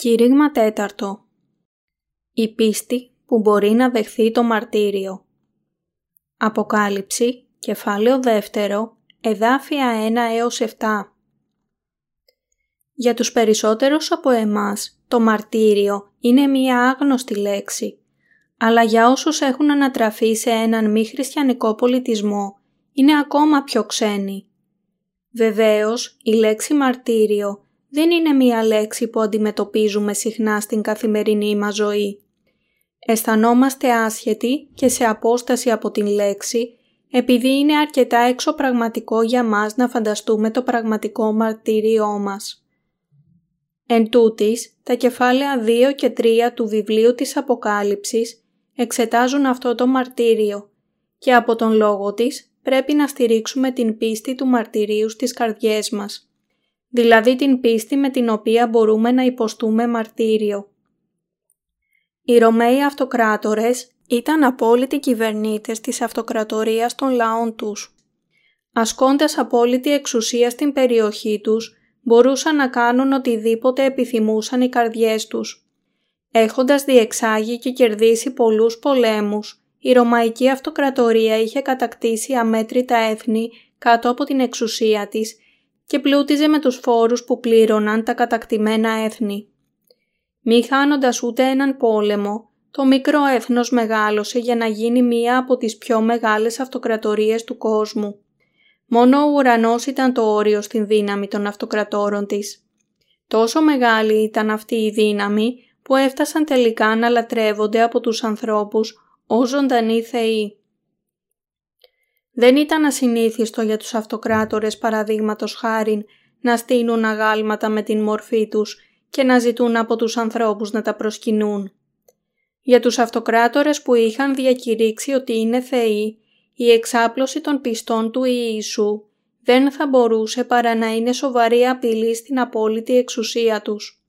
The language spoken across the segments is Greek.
Κήρυγμα τέταρτο. Η πίστη που μπορεί να δεχθεί το μαρτύριο. Αποκάλυψη, κεφάλαιο δεύτερο, εδάφια 1 έως 7 Για τους περισσότερους από εμάς, το μαρτύριο είναι μία άγνωστη λέξη, αλλά για όσους έχουν ανατραφεί σε έναν μη χριστιανικό πολιτισμό, είναι ακόμα πιο ξένη. Βεβαίως, η λέξη μαρτύριο δεν είναι μία λέξη που αντιμετωπίζουμε συχνά στην καθημερινή μας ζωή. Αισθανόμαστε άσχετοι και σε απόσταση από την λέξη επειδή είναι αρκετά εξωπραγματικό για μας να φανταστούμε το πραγματικό μαρτύριό μας. Εν τούτης, τα κεφάλαια 2 και 3 του βιβλίου της Αποκάλυψης εξετάζουν αυτό το μαρτύριο και από τον λόγο της πρέπει να στηρίξουμε την πίστη του μαρτυρίου στις καρδιές μας δηλαδή την πίστη με την οποία μπορούμε να υποστούμε μαρτύριο. Οι Ρωμαίοι αυτοκράτορες ήταν απόλυτοι κυβερνήτες της αυτοκρατορίας των λαών τους. Ασκώντας απόλυτη εξουσία στην περιοχή τους, μπορούσαν να κάνουν οτιδήποτε επιθυμούσαν οι καρδιές τους. Έχοντας διεξάγει και κερδίσει πολλούς πολέμους, η Ρωμαϊκή Αυτοκρατορία είχε κατακτήσει αμέτρητα έθνη κάτω από την εξουσία της και πλούτιζε με τους φόρους που πλήρωναν τα κατακτημένα έθνη. Μη χάνοντας ούτε έναν πόλεμο, το μικρό έθνος μεγάλωσε για να γίνει μία από τις πιο μεγάλες αυτοκρατορίες του κόσμου. Μόνο ο ουρανός ήταν το όριο στην δύναμη των αυτοκρατόρων της. Τόσο μεγάλη ήταν αυτή η δύναμη που έφτασαν τελικά να λατρεύονται από τους ανθρώπους ως ζωντανοί θεοί. Δεν ήταν ασυνήθιστο για τους αυτοκράτορες παραδείγματος χάριν να στείλουν αγάλματα με την μορφή τους και να ζητούν από τους ανθρώπους να τα προσκυνούν. Για τους αυτοκράτορες που είχαν διακηρύξει ότι είναι θεοί, η εξάπλωση των πιστών του Ιησού δεν θα μπορούσε παρά να είναι σοβαρή απειλή στην απόλυτη εξουσία τους.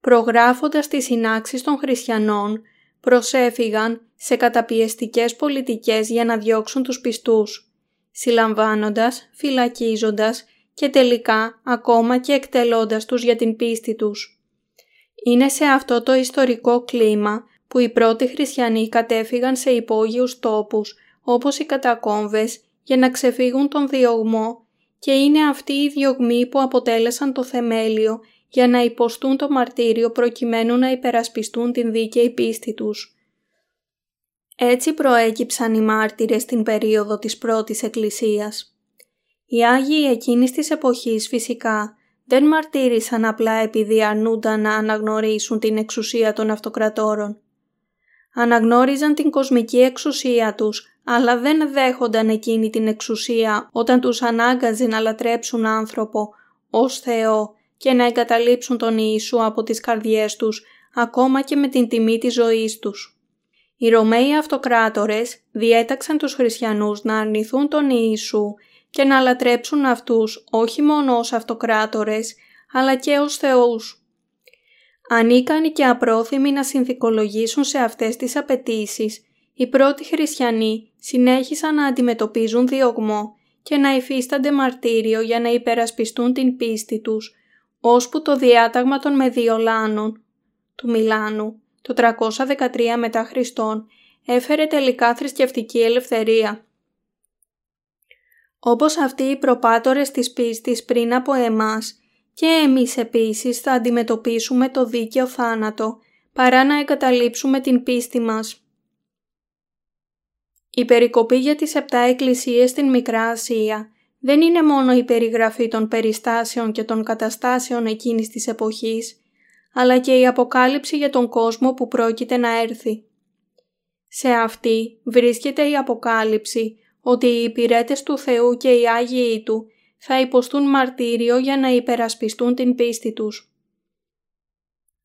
Προγράφοντας τις συνάξεις των χριστιανών, προσέφυγαν σε καταπιεστικές πολιτικές για να διώξουν τους πιστούς, συλλαμβάνοντας, φυλακίζοντας και τελικά ακόμα και εκτελώντας τους για την πίστη τους. Είναι σε αυτό το ιστορικό κλίμα που οι πρώτοι χριστιανοί κατέφυγαν σε υπόγειους τόπους όπως οι κατακόμβες για να ξεφύγουν τον διωγμό και είναι αυτοί οι διωγμοί που αποτέλεσαν το θεμέλιο για να υποστούν το μαρτύριο προκειμένου να υπερασπιστούν την δίκαιη πίστη τους. Έτσι προέκυψαν οι μάρτυρες στην περίοδο της πρώτης εκκλησίας. Οι Άγιοι εκείνης της εποχής φυσικά δεν μαρτύρησαν απλά επειδή αρνούνταν να αναγνωρίσουν την εξουσία των αυτοκρατόρων. Αναγνώριζαν την κοσμική εξουσία τους, αλλά δεν δέχονταν εκείνη την εξουσία όταν τους ανάγκαζε να λατρέψουν άνθρωπο ως Θεό και να εγκαταλείψουν τον Ιησού από τις καρδιές τους, ακόμα και με την τιμή της ζωής τους. Οι Ρωμαίοι αυτοκράτορες διέταξαν τους χριστιανούς να αρνηθούν τον Ιησού και να λατρέψουν αυτούς όχι μόνο ως αυτοκράτορες, αλλά και ως θεούς. Ανίκανοι και απρόθυμοι να συνθηκολογήσουν σε αυτές τις απαιτήσεις, οι πρώτοι χριστιανοί συνέχισαν να αντιμετωπίζουν διωγμό και να υφίστανται μαρτύριο για να υπερασπιστούν την πίστη τους, ώσπου το διάταγμα των Μεδιολάνων του Μιλάνου το 313 μετά Χριστόν έφερε τελικά θρησκευτική ελευθερία. Όπως αυτοί οι προπάτορες της πίστης πριν από εμάς και εμείς επίσης θα αντιμετωπίσουμε το δίκαιο θάνατο παρά να εγκαταλείψουμε την πίστη μας. Η περικοπή για τις επτά εκκλησίες στην Μικρά Ασία δεν είναι μόνο η περιγραφή των περιστάσεων και των καταστάσεων εκείνης της εποχής, αλλά και η αποκάλυψη για τον κόσμο που πρόκειται να έρθει. Σε αυτή βρίσκεται η αποκάλυψη ότι οι υπηρέτες του Θεού και οι Άγιοι Του θα υποστούν μαρτύριο για να υπερασπιστούν την πίστη τους.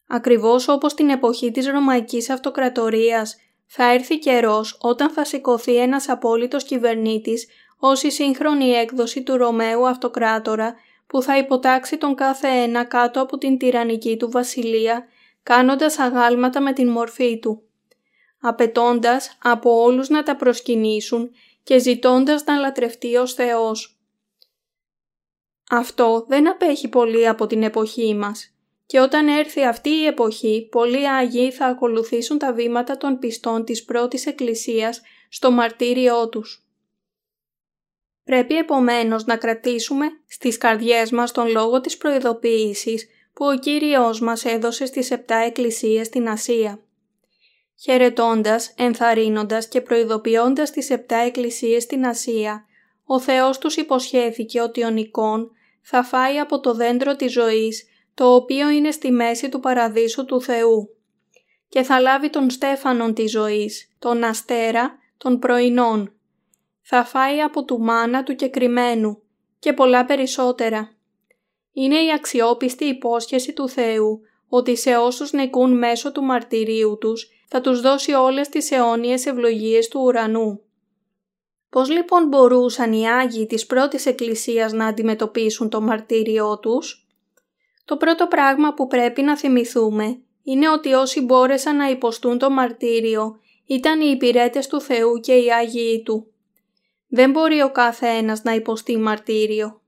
Ακριβώς όπως την εποχή της Ρωμαϊκής Αυτοκρατορίας θα έρθει καιρός όταν θα σηκωθεί ένας απόλυτος κυβερνήτης ως η σύγχρονη έκδοση του Ρωμαίου Αυτοκράτορα που θα υποτάξει τον κάθε ένα κάτω από την τυραννική του βασιλεία, κάνοντας αγάλματα με την μορφή του, απαιτώντας από όλους να τα προσκυνήσουν και ζητώντας να λατρευτεί ως Θεός. Αυτό δεν απέχει πολύ από την εποχή μας και όταν έρθει αυτή η εποχή, πολλοί Άγιοι θα ακολουθήσουν τα βήματα των πιστών της πρώτης Εκκλησίας στο μαρτύριό τους. Πρέπει επομένως να κρατήσουμε στις καρδιές μας τον λόγο της προειδοποίησης που ο Κύριος μας έδωσε στις επτά εκκλησίες στην Ασία. Χαιρετώντας, ενθαρρύνοντας και προειδοποιώντας τις επτά εκκλησίες στην Ασία, ο Θεός τους υποσχέθηκε ότι ο Νικόν θα φάει από το δέντρο της ζωής, το οποίο είναι στη μέση του παραδείσου του Θεού, και θα λάβει τον στέφανον της ζωής, τον αστέρα των πρωινών. Θα φάει από του μάνα του κεκριμένου και πολλά περισσότερα. Είναι η αξιόπιστη υπόσχεση του Θεού ότι σε όσους νικούν μέσω του μαρτυρίου τους θα τους δώσει όλες τις αιώνιες ευλογίες του ουρανού. Πώς λοιπόν μπορούσαν οι Άγιοι της πρώτης Εκκλησίας να αντιμετωπίσουν το μαρτύριό τους; Το πρώτο πράγμα που πρέπει να θυμηθούμε είναι ότι όσοι μπόρεσαν να υποστούν το μαρτύριο ήταν οι υπηρέτες του Θεού και οι Άγιοι Του. Δεν μπορεί ο κάθε ένας να υποστεί μαρτύριο.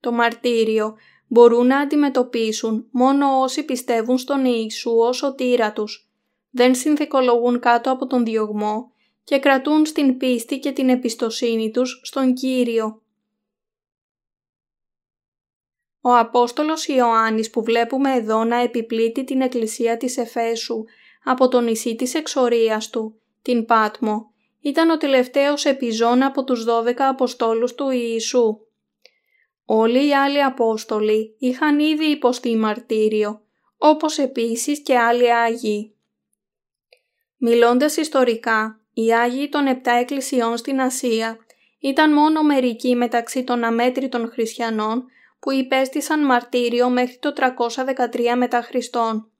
Το μαρτύριο μπορούν να αντιμετωπίσουν μόνο όσοι πιστεύουν στον Ιησού ως σωτήρα τους, δεν συνθηκολογούν κάτω από τον διωγμό και κρατούν στην πίστη και την εμπιστοσύνη τους στον Κύριο. Ο Απόστολος Ιωάννης που βλέπουμε εδώ να επιπλήττει την εκκλησία της Εφέσου από το νησί της εξορίας του, την Πάτμο, ήταν ο τελευταίος επιζών από τους 12 Αποστόλους του Ιησού. Όλοι οι άλλοι Απόστολοι είχαν ήδη υποστεί μαρτύριο, όπως επίσης και άλλοι Άγιοι. Μιλώντας ιστορικά, οι Άγιοι των επτά εκκλησιών στην Ασία ήταν μόνο μερικοί μεταξύ των αμέτρητων χριστιανών που υπέστησαν μαρτύριο μέχρι το 313 μετά Χριστόν.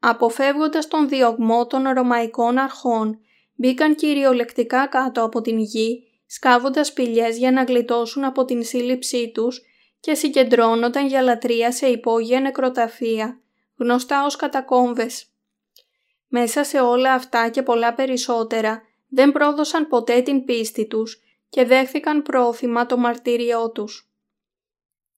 Αποφεύγοντας τον διωγμό των Ρωμαϊκών αρχών, μπήκαν κυριολεκτικά κάτω από την γη, σκάβοντας σπηλιές για να γλιτώσουν από την σύλληψή τους και συγκεντρώνονταν για λατρεία σε υπόγεια νεκροταφεία, γνωστά ως κατακόμβες. Μέσα σε όλα αυτά και πολλά περισσότερα δεν πρόδωσαν ποτέ την πίστη τους και δέχθηκαν πρόθυμα το μαρτύριό τους.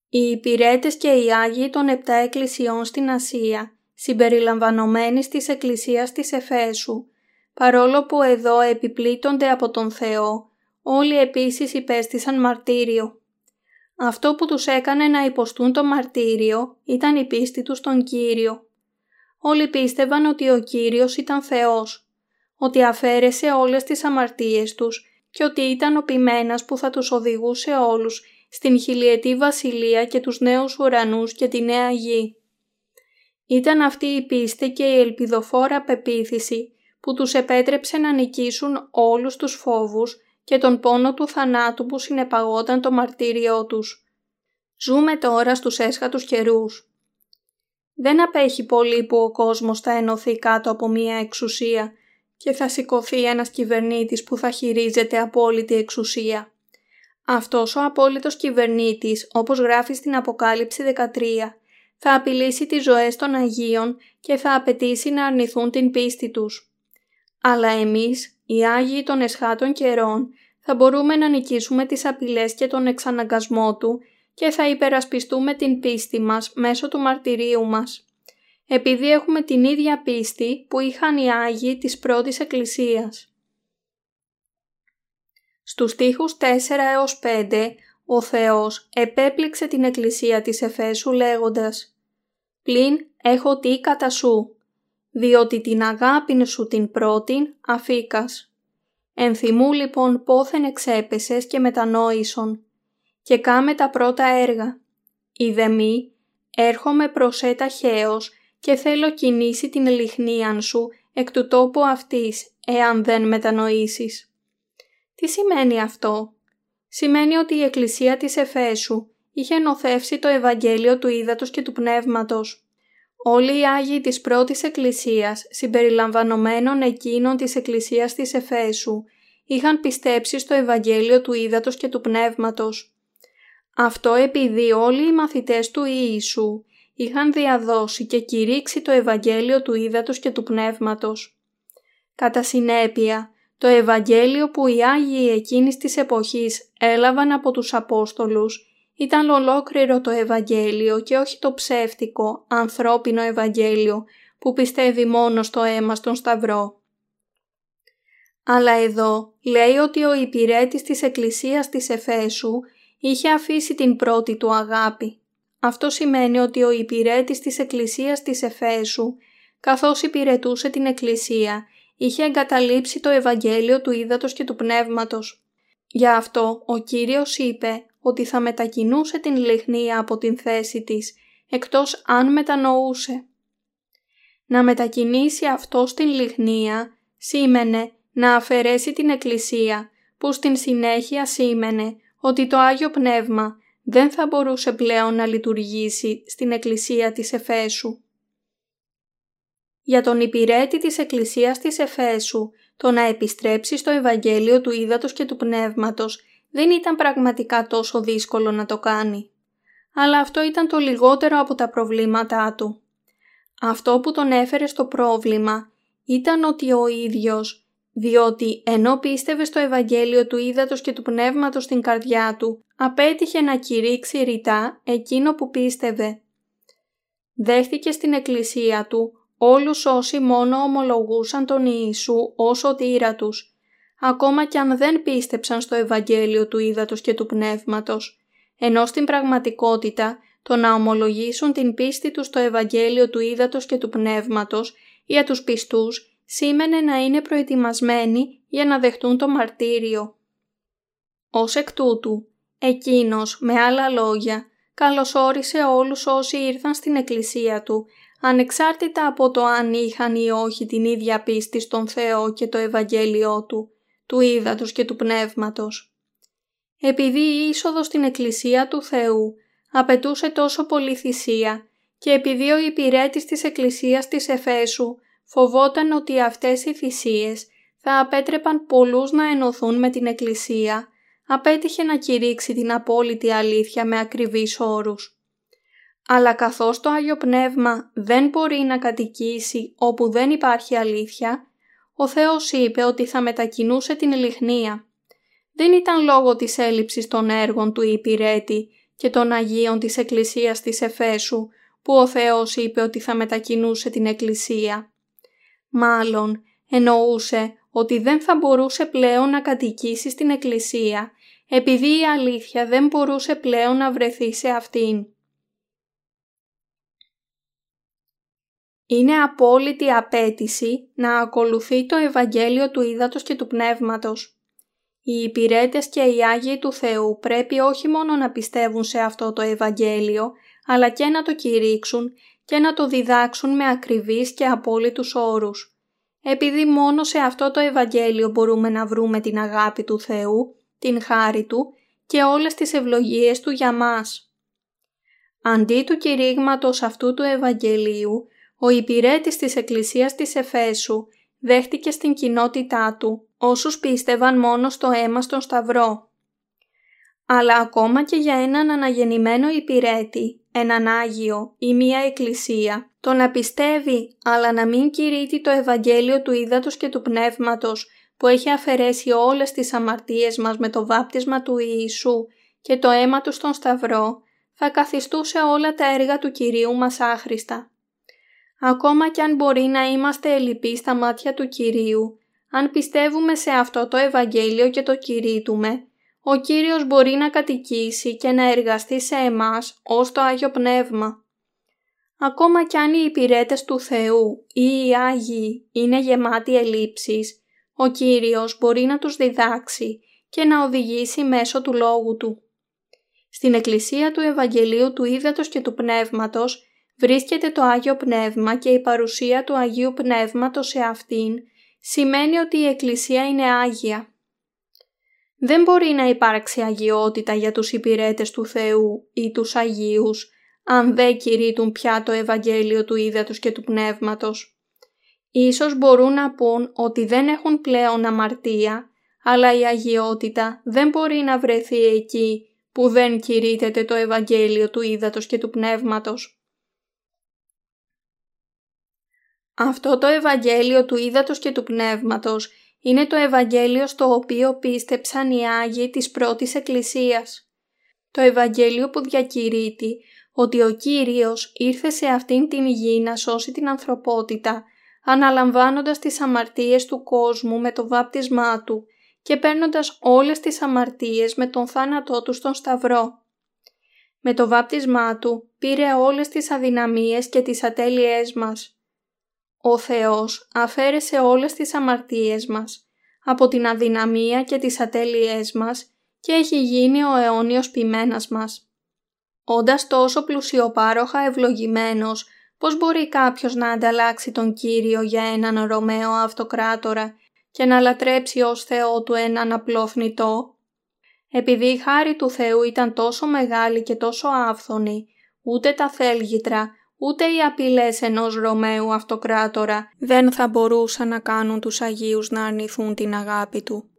Οι υπηρέτες και οι Άγιοι των επτά εκκλησιών στην Ασία, συμπεριλαμβανομένοι της Εκκλησίας της Εφέσου, παρόλο που εδώ επιπλήττονται από τον Θεό, όλοι επίσης υπέστησαν μαρτύριο. Αυτό που τους έκανε να υποστούν το μαρτύριο ήταν η πίστη τους στον Κύριο. Όλοι πίστευαν ότι ο Κύριος ήταν Θεός, ότι αφαίρεσε όλες τις αμαρτίες τους και ότι ήταν ο ποιμένας που θα τους οδηγούσε όλους στην χιλιετή βασιλεία και τους νέους ουρανούς και τη νέα γη. Ήταν αυτή η πίστη και η ελπιδοφόρα πεποίθηση που τους επέτρεψε να νικήσουν όλους τους φόβους και τον πόνο του θανάτου που συνεπαγόταν το μαρτύριό τους. Ζούμε τώρα στους έσχατους καιρούς. Δεν απέχει πολύ που ο κόσμος θα ενωθεί κάτω από μία εξουσία και θα σηκωθεί ένας κυβερνήτης που θα χειρίζεται απόλυτη εξουσία. Αυτός ο απόλυτος κυβερνήτης, όπως γράφει στην Αποκάλυψη 13, θα απειλήσει τις ζωές των Αγίων και θα απαιτήσει να αρνηθούν την πίστη τους. Αλλά εμείς, οι Άγιοι των εσχάτων καιρών, θα μπορούμε να νικήσουμε τις απειλές και τον εξαναγκασμό του και θα υπερασπιστούμε την πίστη μας μέσω του μαρτυρίου μας. Επειδή έχουμε την ίδια πίστη που είχαν οι Άγιοι της πρώτης Εκκλησίας. Στους στίχους 4 έως 5 ο Θεός επέπληξε την Εκκλησία της Εφέσου λέγοντας «Πλην έχω τι κατά σου, διότι την αγάπη σου την πρώτην αφήκας. Ενθυμού λοιπόν πόθεν εξέπεσες και μετανόησον, και κάμε τα πρώτα έργα. Είδε μη, έρχομαι προς έτα χέος και θέλω κινήσει την λιχνίαν σου εκ του τόπου αυτής, εάν δεν μετανοήσεις. Τι σημαίνει αυτό; Σημαίνει ότι η Εκκλησία της Εφέσου είχε νοθεύσει το Ευαγγέλιο του Ήδατος και του Πνεύματος. Όλοι οι Άγιοι της πρώτης Εκκλησίας, συμπεριλαμβανομένων εκείνων της Εκκλησίας της Εφέσου, είχαν πιστέψει στο Ευαγγέλιο του Ήδατος και του Πνεύματος. Αυτό επειδή όλοι οι μαθητές του Ιησού είχαν διαδώσει και κηρύξει το Ευαγγέλιο του Ήδατος και του Πνεύματος. Κατά συνέπεια, το Ευαγγέλιο που οι Άγιοι εκείνης της εποχής έλαβαν από τους Απόστολους ήταν ολόκληρο το Ευαγγέλιο και όχι το ψεύτικο, ανθρώπινο Ευαγγέλιο που πιστεύει μόνο στο αίμα στον Σταυρό. Αλλά εδώ λέει ότι ο υπηρέτης της Εκκλησίας της Εφέσου είχε αφήσει την πρώτη του αγάπη. Αυτό σημαίνει ότι ο υπηρέτης της Εκκλησίας της Εφέσου, καθώς υπηρετούσε την Εκκλησία, είχε εγκαταλείψει το Ευαγγέλιο του Ήδατος και του Πνεύματος. Γι' αυτό ο Κύριος είπε ότι θα μετακινούσε την λιχνία από την θέση της, εκτός αν μετανοούσε. Να μετακινήσει αυτό στην λιχνία σήμαινε να αφαιρέσει την Εκκλησία, που στην συνέχεια σήμαινε ότι το Άγιο Πνεύμα δεν θα μπορούσε πλέον να λειτουργήσει στην Εκκλησία της Εφέσου. Για τον υπηρέτη της Εκκλησίας της Εφέσου, το να επιστρέψει στο Ευαγγέλιο του Ήδατος και του Πνεύματος δεν ήταν πραγματικά τόσο δύσκολο να το κάνει. Αλλά αυτό ήταν το λιγότερο από τα προβλήματά του. Αυτό που τον έφερε στο πρόβλημα ήταν ότι ο ίδιος, διότι ενώ πίστευε στο Ευαγγέλιο του Ήδατος και του Πνεύματος στην καρδιά του, απέτυχε να κηρύξει ρητά εκείνο που πίστευε. Δέχτηκε στην εκκλησία του όλους όσοι μόνο ομολογούσαν τον Ιησού ως σωτήρα τους, ακόμα κι αν δεν πίστεψαν στο Ευαγγέλιο του Ήδατος και του Πνεύματος, ενώ στην πραγματικότητα το να ομολογήσουν την πίστη τους στο Ευαγγέλιο του Ήδατος και του Πνεύματος για τους πιστούς σήμαινε να είναι προετοιμασμένοι για να δεχτούν το μαρτύριο. Ως εκ τούτου, εκείνος, με άλλα λόγια, καλωσόρισε όλους όσοι ήρθαν στην εκκλησία του, ανεξάρτητα από το αν είχαν ή όχι την ίδια πίστη στον Θεό και το Ευαγγέλιό Του, του Ήδατος και του Πνεύματος. Επειδή η είσοδος στην Εκκλησία του Θεού απαιτούσε τόσο πολύ θυσία και επειδή ο υπηρέτης της Εκκλησίας της Εφέσου φοβόταν ότι αυτές οι θυσίες θα απέτρεπαν πολλούς να ενωθούν με την Εκκλησία, απέτυχε να κηρύξει την απόλυτη αλήθεια με ακριβείς όρους. Αλλά καθώς το Άγιο Πνεύμα δεν μπορεί να κατοικήσει όπου δεν υπάρχει αλήθεια, ο Θεός είπε ότι θα μετακινούσε την λιχνία. Δεν ήταν λόγω της έλλειψης των έργων του υπηρέτη και των Αγίων της Εκκλησίας της Εφέσου που ο Θεός είπε ότι θα μετακινούσε την Εκκλησία. Μάλλον εννοούσε ότι δεν θα μπορούσε πλέον να κατοικήσει στην Εκκλησία επειδή η αλήθεια δεν μπορούσε πλέον να βρεθεί σε αυτήν. Είναι απόλυτη απέτηση να ακολουθεί το Ευαγγέλιο του Ήδατος και του Πνεύματος. Οι υπηρέτες και οι Άγιοι του Θεού πρέπει όχι μόνο να πιστεύουν σε αυτό το Ευαγγέλιο, αλλά και να το κηρύξουν και να το διδάξουν με ακριβείς και απόλυτους όρους. Επειδή μόνο σε αυτό το Ευαγγέλιο μπορούμε να βρούμε την αγάπη του Θεού, την χάρη Του και όλες τις ευλογίες Του για μας. Αντί του κηρύγματος αυτού του Ευαγγελίου, ο υπηρέτης της Εκκλησίας της Εφέσου δέχτηκε στην κοινότητά του όσους πίστευαν μόνο στο αίμα στον Σταυρό. Αλλά ακόμα και για έναν αναγεννημένο υπηρέτη, έναν Άγιο ή μία Εκκλησία, το να πιστεύει αλλά να μην κηρύττει το Ευαγγέλιο του Ήδατος και του Πνεύματος που έχει αφαιρέσει όλες τις αμαρτίες μας με το βάπτισμα του Ιησού και το αίμα του στον Σταυρό, θα καθιστούσε όλα τα έργα του Κυρίου μας άχρηστα. Ακόμα κι αν μπορεί να είμαστε ελλειπείς στα μάτια του Κυρίου, αν πιστεύουμε σε αυτό το Ευαγγέλιο και το κηρύττουμε, ο Κύριος μπορεί να κατοικήσει και να εργαστεί σε εμάς ως το Άγιο Πνεύμα. Ακόμα κι αν οι υπηρέτες του Θεού ή οι Άγιοι είναι γεμάτοι ελλείψεις, ο Κύριος μπορεί να τους διδάξει και να οδηγήσει μέσω του Λόγου Του. Στην Εκκλησία του Ευαγγελίου του Ήδατος και του Πνεύματος βρίσκεται το Άγιο Πνεύμα και η παρουσία του Αγίου Πνεύματος σε αυτήν σημαίνει ότι η Εκκλησία είναι Άγια. Δεν μπορεί να υπάρξει αγιότητα για τους υπηρέτες του Θεού ή τους Αγίους αν δεν κηρύττουν πια το Ευαγγέλιο του Ήδατος και του Πνεύματος. Ίσως μπορούν να πούν ότι δεν έχουν πλέον αμαρτία, αλλά η αγιότητα δεν μπορεί να βρεθεί εκεί που δεν κηρύττεται το Ευαγγέλιο του Ήδατος και του Πνεύματος. Αυτό το Ευαγγέλιο του Ήδατος και του Πνεύματος είναι το Ευαγγέλιο στο οποίο πίστεψαν οι Άγιοι της πρώτης Εκκλησίας. Το Ευαγγέλιο που διακηρύττει ότι ο Κύριος ήρθε σε αυτήν την γη να σώσει την ανθρωπότητα, αναλαμβάνοντας τις αμαρτίες του κόσμου με το βάπτισμά Του και παίρνοντας όλες τις αμαρτίες με τον θάνατό Του στον Σταυρό. Με το βάπτισμά Του πήρε όλες τις αδυναμίες και τις ατέλειές μας. Ο Θεός αφαίρεσε όλες τις αμαρτίες μας από την αδυναμία και τις ατέλειές μας και έχει γίνει ο αιώνιος ποιμένας μας. Όντας τόσο πλουσιοπάροχα ευλογημένος, πώς μπορεί κάποιος να ανταλλάξει τον Κύριο για έναν Ρωμαίο αυτοκράτορα και να λατρέψει ως Θεό του έναν απλό θνητό; Επειδή η χάρη του Θεού ήταν τόσο μεγάλη και τόσο άφθονη, ούτε τα θέλγητρα, ούτε οι απειλές ενός Ρωμαίου αυτοκράτορα δεν θα μπορούσαν να κάνουν τους Αγίους να αρνηθούν την αγάπη του.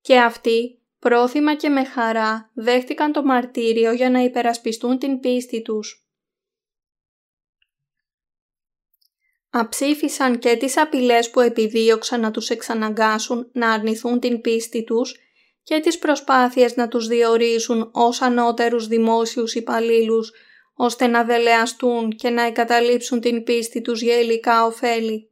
Και αυτοί, πρόθυμα και με χαρά, δέχτηκαν το μαρτύριο για να υπερασπιστούν την πίστη τους. Αψήφισαν και τις απειλές που επιδίωξαν να τους εξαναγκάσουν να αρνηθούν την πίστη τους και τις προσπάθειες να τους διορίσουν ως ανώτερους δημόσιους υπαλλήλους ώστε να δελεαστούν και να εγκαταλείψουν την πίστη τους για υλικά ωφέλη.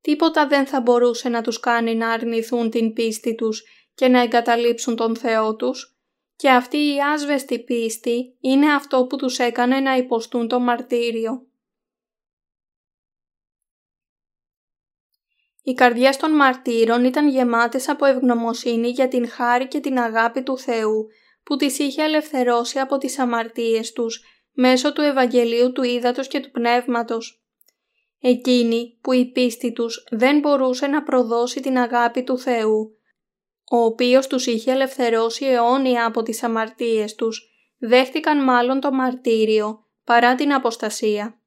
Τίποτα δεν θα μπορούσε να τους κάνει να αρνηθούν την πίστη τους και να εγκαταλείψουν τον Θεό τους και αυτή η άσβεστη πίστη είναι αυτό που τους έκανε να υποστούν το μαρτύριο. Οι καρδιές των μαρτύρων ήταν γεμάτες από ευγνωμοσύνη για την χάρη και την αγάπη του Θεού που τις είχε ελευθερώσει από τις αμαρτίες τους μέσω του Ευαγγελίου του Ήδατος και του Πνεύματος. Εκείνοι που η πίστη τους δεν μπορούσε να προδώσει την αγάπη του Θεού, ο οποίος τους είχε ελευθερώσει αιώνια από τις αμαρτίες τους, δέχτηκαν μάλλον το μαρτύριο παρά την αποστασία.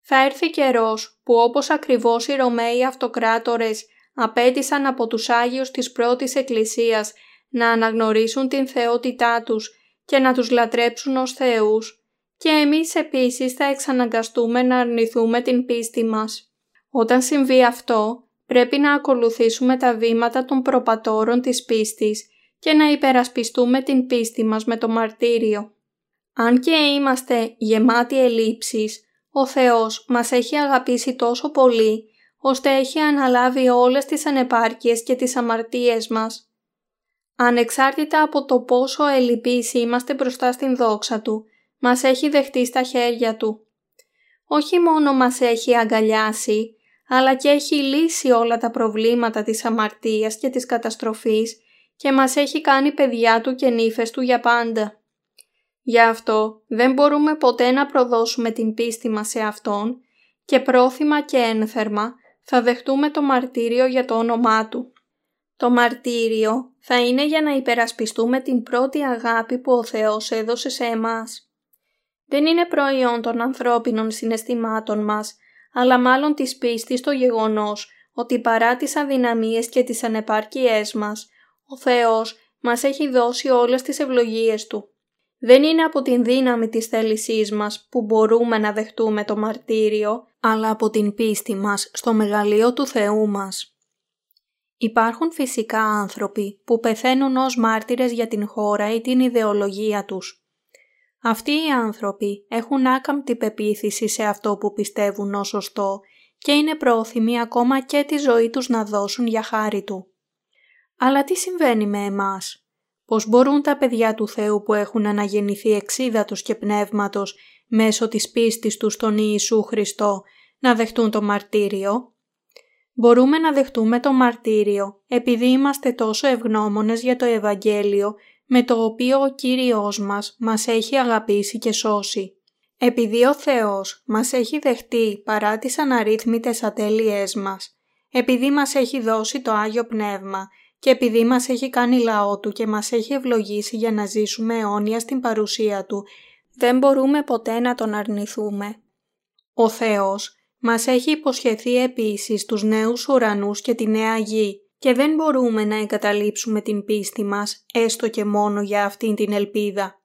Θα έρθει καιρός που όπως ακριβώς οι Ρωμαίοι αυτοκράτορες απέτησαν από τους Άγιους της πρώτης Εκκλησίας να αναγνωρίσουν την θεότητά τους και να τους λατρέψουν ως θεούς, και εμείς επίσης θα εξαναγκαστούμε να αρνηθούμε την πίστη μας. Όταν συμβεί αυτό, πρέπει να ακολουθήσουμε τα βήματα των προπατόρων της πίστης και να υπερασπιστούμε την πίστη μας με το μαρτύριο. Αν και είμαστε γεμάτοι ελλείψεις, ο Θεός μας έχει αγαπήσει τόσο πολύ, ώστε έχει αναλάβει όλες τις ανεπάρκειες και τις αμαρτίες μας. Ανεξάρτητα από το πόσο ελλειπείς είμαστε μπροστά στην δόξα Του, μας έχει δεχτεί στα χέρια Του. Όχι μόνο μας έχει αγκαλιάσει, αλλά και έχει λύσει όλα τα προβλήματα της αμαρτίας και της καταστροφής και μας έχει κάνει παιδιά Του και νύφες Του για πάντα. Γι' αυτό δεν μπορούμε ποτέ να προδώσουμε την πίστη μας σε Αυτόν και πρόθυμα και ένθερμα θα δεχτούμε το μαρτύριο για το όνομά Του. Το μαρτύριο θα είναι για να υπερασπιστούμε την πρώτη αγάπη που ο Θεός έδωσε σε εμάς δεν είναι προϊόν των ανθρώπινων συναισθημάτων μας, αλλά μάλλον της πίστης στο γεγονός ότι παρά τις αδυναμίες και τις ανεπάρκειές μας, ο Θεός μας έχει δώσει όλες τις ευλογίες Του. Δεν είναι από την δύναμη της θέλησής μας που μπορούμε να δεχτούμε το μαρτύριο, αλλά από την πίστη μας στο μεγαλείο του Θεού μας. Υπάρχουν φυσικά άνθρωποι που πεθαίνουν ως μάρτυρες για την χώρα ή την ιδεολογία τους. Αυτοί οι άνθρωποι έχουν άκαμπτη πεποίθηση σε αυτό που πιστεύουν ως σωστό και είναι πρόθυμοι ακόμα και τη ζωή τους να δώσουν για χάρη Του. Αλλά τι συμβαίνει με εμάς; Πώς μπορούν τα παιδιά του Θεού που έχουν αναγεννηθεί εξίδατος και πνεύματος μέσω της πίστης τους στον Ιησού Χριστό να δεχτούν το μαρτύριο; Μπορούμε να δεχτούμε το μαρτύριο επειδή είμαστε τόσο ευγνώμονες για το Ευαγγέλιο με το οποίο ο Κύριος μας μας έχει αγαπήσει και σώσει. Επειδή ο Θεός μας έχει δεχτεί παρά τις αναρρύθμιτες ατέλειές μας, επειδή μας έχει δώσει το Άγιο Πνεύμα και επειδή μας έχει κάνει λαό Του και μας έχει ευλογήσει για να ζήσουμε αιώνια στην παρουσία Του, δεν μπορούμε ποτέ να Τον αρνηθούμε. Ο Θεός μας έχει υποσχεθεί επίσης τους νέους ουρανούς και τη νέα γη και δεν μπορούμε να εγκαταλείψουμε την πίστη μας έστω και μόνο για αυτήν την ελπίδα.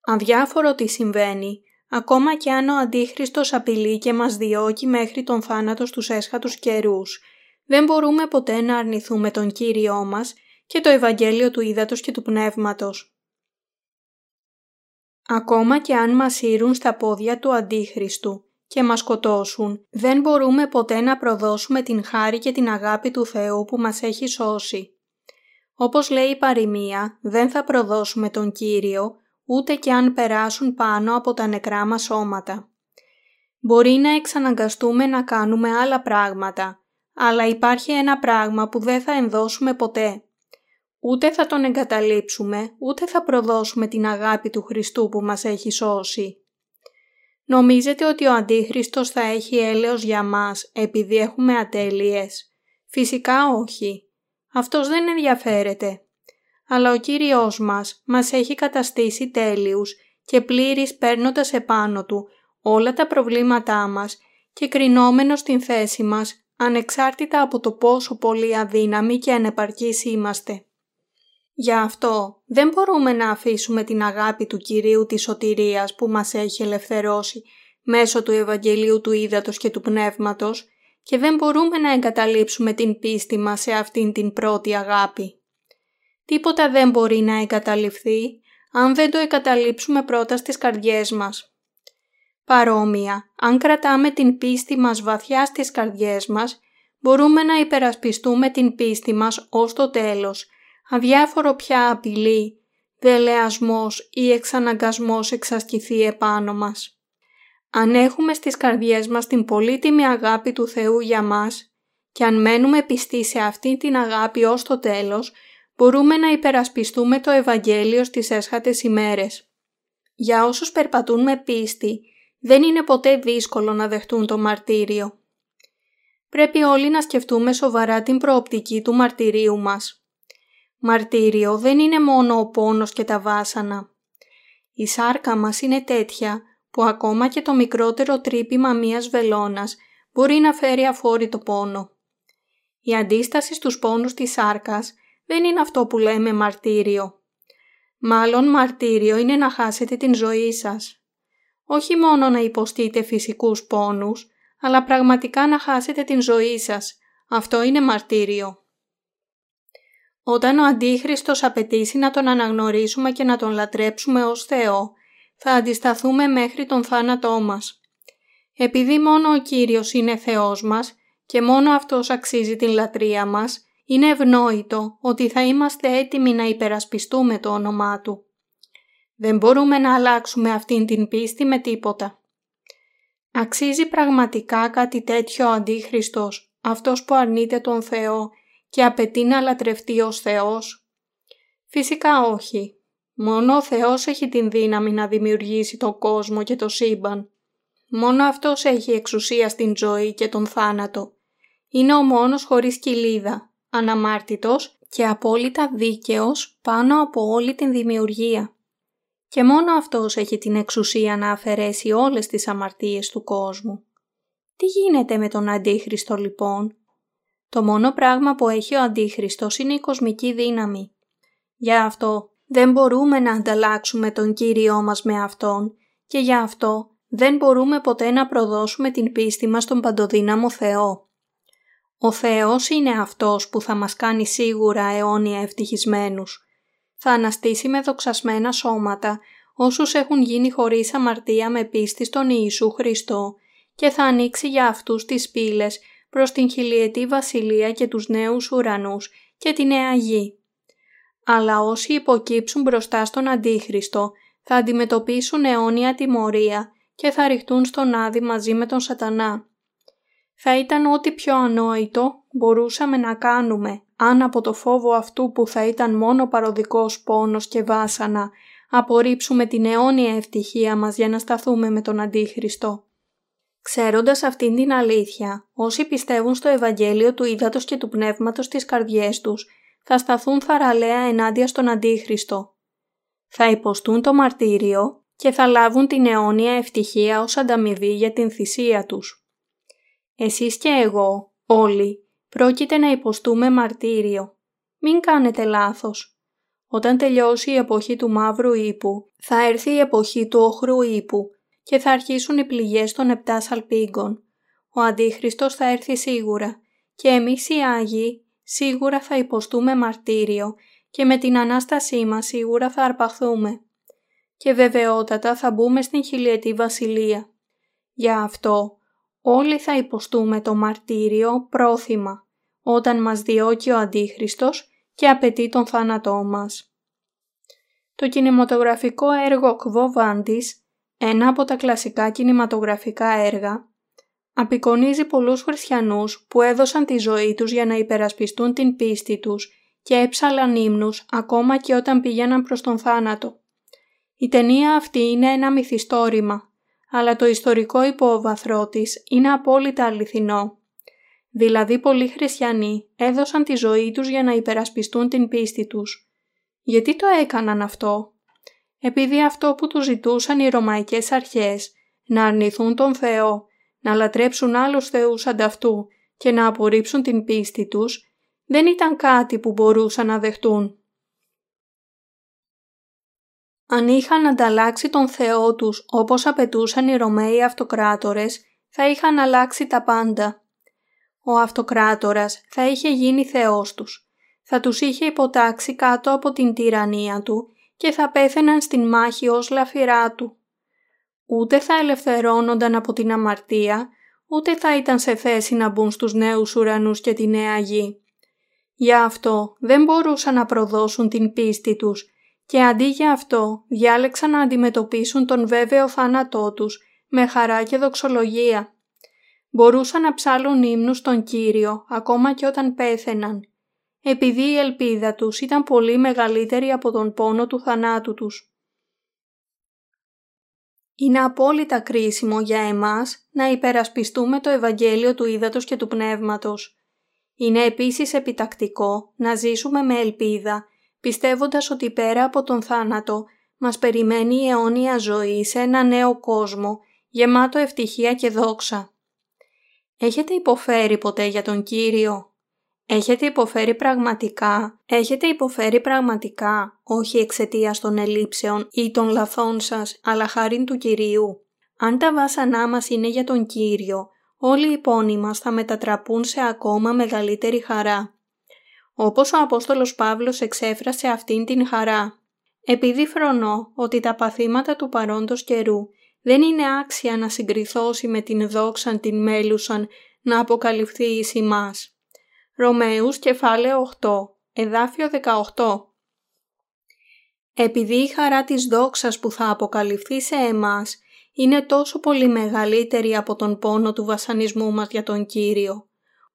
Αδιάφορο τι συμβαίνει, ακόμα και αν ο Αντίχριστος απειλεί και μας διώκει μέχρι τον θάνατο στους έσχατους καιρούς, δεν μπορούμε ποτέ να αρνηθούμε τον Κύριό μας και το Ευαγγέλιο του Ήδατος και του Πνεύματος. Ακόμα και αν μας σύρουν στα πόδια του Αντίχριστου και μας σκοτώσουν, δεν μπορούμε ποτέ να προδώσουμε την χάρη και την αγάπη του Θεού που μας έχει σώσει. Όπως λέει η παροιμία, δεν θα προδώσουμε τον Κύριο, ούτε και αν περάσουν πάνω από τα νεκρά μας σώματα. Μπορεί να εξαναγκαστούμε να κάνουμε άλλα πράγματα, αλλά υπάρχει ένα πράγμα που δεν θα ενδώσουμε ποτέ. Ούτε θα τον εγκαταλείψουμε, ούτε θα προδώσουμε την αγάπη του Χριστού που μας έχει σώσει. Νομίζετε ότι ο Αντίχριστος θα έχει έλεος για μας επειδή έχουμε ατέλειες; Φυσικά όχι. Αυτός δεν ενδιαφέρεται. Αλλά ο Κύριος μας μας έχει καταστήσει τέλειους και πλήρης παίρνοντας επάνω του όλα τα προβλήματά μας και κρινόμενος στην θέση μας ανεξάρτητα από το πόσο πολύ αδύναμοι και ανεπαρκείς είμαστε. Γι' αυτό δεν μπορούμε να αφήσουμε την αγάπη του Κυρίου της σωτηρίας που μας έχει ελευθερώσει μέσω του Ευαγγελίου του Ήδατος και του Πνεύματος και δεν μπορούμε να εγκαταλείψουμε την πίστη μας σε αυτήν την πρώτη αγάπη. Τίποτα δεν μπορεί να εγκαταλειφθεί αν δεν το εγκαταλείψουμε πρώτα στις καρδιές μας. Παρόμοια, αν κρατάμε την πίστη μας βαθιά στις καρδιές μας, μπορούμε να υπερασπιστούμε την πίστη μας ως το τέλος, αδιάφορο πια απειλή, δελεασμός ή εξαναγκασμός εξασκηθεί επάνω μας. Αν έχουμε στις καρδιές μας την πολύτιμη αγάπη του Θεού για μας και αν μένουμε πιστοί σε αυτή την αγάπη ως το τέλος, μπορούμε να υπερασπιστούμε το Ευαγγέλιο στις έσχατες ημέρες. Για όσους περπατούν με πίστη, δεν είναι ποτέ δύσκολο να δεχτούν το μαρτύριο. Πρέπει όλοι να σκεφτούμε σοβαρά την προοπτική του μαρτυρίου μας. Μαρτύριο δεν είναι μόνο ο πόνος και τα βάσανα. Η σάρκα μας είναι τέτοια που ακόμα και το μικρότερο τρύπημα μίας βελόνας μπορεί να φέρει αφόρητο πόνο. Η αντίσταση στους πόνους της σάρκας δεν είναι αυτό που λέμε μαρτύριο. Μάλλον μαρτύριο είναι να χάσετε την ζωή σας. Όχι μόνο να υποστείτε φυσικούς πόνους, αλλά πραγματικά να χάσετε την ζωή σας. Αυτό είναι μαρτύριο. Όταν ο Αντίχριστος απαιτήσει να τον αναγνωρίσουμε και να τον λατρέψουμε ως Θεό, θα αντισταθούμε μέχρι τον θάνατό μας. Επειδή μόνο ο Κύριος είναι Θεός μας και μόνο Αυτός αξίζει την λατρεία μας, είναι ευνόητο ότι θα είμαστε έτοιμοι να υπερασπιστούμε το όνομά Του. Δεν μπορούμε να αλλάξουμε αυτήν την πίστη με τίποτα. Αξίζει πραγματικά κάτι τέτοιο ο Αντίχριστος, αυτός που αρνείται τον Θεό και απαιτεί να λατρευτεί ως Θεός; Φυσικά όχι. Μόνο ο Θεός έχει την δύναμη να δημιουργήσει τον κόσμο και το σύμπαν. Μόνο Αυτός έχει εξουσία στην ζωή και τον θάνατο. Είναι ο μόνος χωρίς κοιλίδα, αναμάρτητος και απόλυτα δίκαιος πάνω από όλη την δημιουργία. Και μόνο Αυτός έχει την εξουσία να αφαιρέσει όλες τις αμαρτίες του κόσμου. Τι γίνεται με τον Αντίχριστο λοιπόν; Το μόνο πράγμα που έχει ο Αντίχριστος είναι η κοσμική δύναμη. Γι' αυτό δεν μπορούμε να ανταλλάξουμε τον Κύριό μας με Αυτόν και γι' αυτό δεν μπορούμε ποτέ να προδώσουμε την πίστη μας στον παντοδύναμο Θεό. Ο Θεός είναι Αυτός που θα μας κάνει σίγουρα αιώνια ευτυχισμένους. Θα αναστήσει με δοξασμένα σώματα όσους έχουν γίνει χωρίς αμαρτία με πίστη στον Ιησού Χριστό και θα ανοίξει για αυτούς τις πύλες προς την χιλιετή βασιλεία και τους νέους ουρανούς και τη νέα γη αλλά όσοι υποκύψουν μπροστά στον Αντίχριστο θα αντιμετωπίσουν αιώνια τιμωρία και θα ρηχτούν στον Άδη μαζί με τον Σατανά. Θα ήταν ό,τι πιο ανόητο μπορούσαμε να κάνουμε αν από το φόβο αυτού που θα ήταν μόνο παροδικός πόνος και βάσανα απορρίψουμε την αιώνια ευτυχία μας για να σταθούμε με τον Αντίχριστο. Ξέροντας αυτήν την αλήθεια, όσοι πιστεύουν στο Ευαγγέλιο του Ήδατος και του Πνεύματος στις καρδιές τους θα σταθούν θαραλέα ενάντια στον Αντίχριστο. Θα υποστούν το μαρτύριο και θα λάβουν την αιώνια ευτυχία ως ανταμοιβή για την θυσία τους. Εσείς και εγώ, όλοι, πρόκειται να υποστούμε μαρτύριο. Μην κάνετε λάθος. Όταν τελειώσει η εποχή του μαύρου ύπου, θα έρθει η εποχή του οχρού ύπου και θα αρχίσουν οι πληγές των επτά σαλπίγκων. Ο Αντίχριστος θα έρθει σίγουρα και εμείς οι Άγιοι σίγουρα θα υποστούμε μαρτύριο και με την Ανάστασή μας σίγουρα θα αρπαθούμε. και βεβαιότατα θα μπούμε στην χιλιετή βασιλεία. Γι' αυτό όλοι θα υποστούμε το μαρτύριο πρόθυμα όταν μας διώκει ο Αντίχριστος και απαιτεί τον θάνατό μας. Το κινηματογραφικό έργο «Κβο Βάντης», ένα από τα κλασικά κινηματογραφικά έργα, απεικονίζει πολλούς χριστιανούς που έδωσαν τη ζωή τους για να υπερασπιστούν την πίστη τους και έψαλαν ύμνους ακόμα και όταν πήγαιναν προς τον θάνατο. Η ταινία αυτή είναι ένα μυθιστόρημα, αλλά το ιστορικό υπόβαθρό της είναι απόλυτα αληθινό. Δηλαδή πολλοί χριστιανοί έδωσαν τη ζωή τους για να υπερασπιστούν την πίστη τους. Γιατί το έκαναν αυτό; Επειδή αυτό που τους ζητούσαν οι Ρωμαϊκές αρχές, να αρνηθούν τον Θεό, να λατρέψουν άλλους θεούς ανταυτού και να απορρίψουν την πίστη τους, δεν ήταν κάτι που μπορούσαν να δεχτούν. Αν είχαν ανταλλάξει τον Θεό τους όπως απαιτούσαν οι Ρωμαίοι αυτοκράτορες, θα είχαν αλλάξει τα πάντα. Ο αυτοκράτορας θα είχε γίνει Θεός τους, θα τους είχε υποτάξει κάτω από την τυραννία του και θα πέθαιναν στην μάχη ως λαφυρά του. Ούτε θα ελευθερώνονταν από την αμαρτία, ούτε θα ήταν σε θέση να μπουν στους νέους ουρανούς και τη νέα γη. Γι' αυτό δεν μπορούσαν να προδώσουν την πίστη τους και αντί για αυτό διάλεξαν να αντιμετωπίσουν τον βέβαιο θάνατό τους με χαρά και δοξολογία. Μπορούσαν να ψάλουν ύμνους στον Κύριο ακόμα και όταν πέθαιναν, επειδή η ελπίδα τους ήταν πολύ μεγαλύτερη από τον πόνο του θανάτου τους. Είναι απόλυτα κρίσιμο για εμάς να υπερασπιστούμε το Ευαγγέλιο του Ήδατος και του Πνεύματος. Είναι επίσης επιτακτικό να ζήσουμε με ελπίδα πιστεύοντας ότι πέρα από τον θάνατο μας περιμένει η αιώνια ζωή σε ένα νέο κόσμο, γεμάτο ευτυχία και δόξα. Έχετε υποφέρει ποτέ για τον Κύριο; Έχετε υποφέρει πραγματικά; Έχετε υποφέρει πραγματικά, όχι εξαιτίας των ελλείψεων ή των λαθών σας, αλλά χάριν του Κυρίου. Αν τα βάσανά μας είναι για τον Κύριο, όλοι οι πόνοι μας θα μετατραπούν σε ακόμα μεγαλύτερη χαρά όπως ο Απόστολος Παύλος εξέφρασε αυτήν την χαρά. Επειδή φρονώ ότι τα παθήματα του παρόντος καιρού δεν είναι άξια να συγκριθώσει με την δόξαν την μέλουσαν να αποκαλυφθεί εις ημάς. Ρωμαίους κεφάλαιο 8, εδάφιο 18 Επειδή η χαρά της δόξας που θα αποκαλυφθεί σε εμάς είναι τόσο πολύ μεγαλύτερη από τον πόνο του βασανισμού μας για τον Κύριο,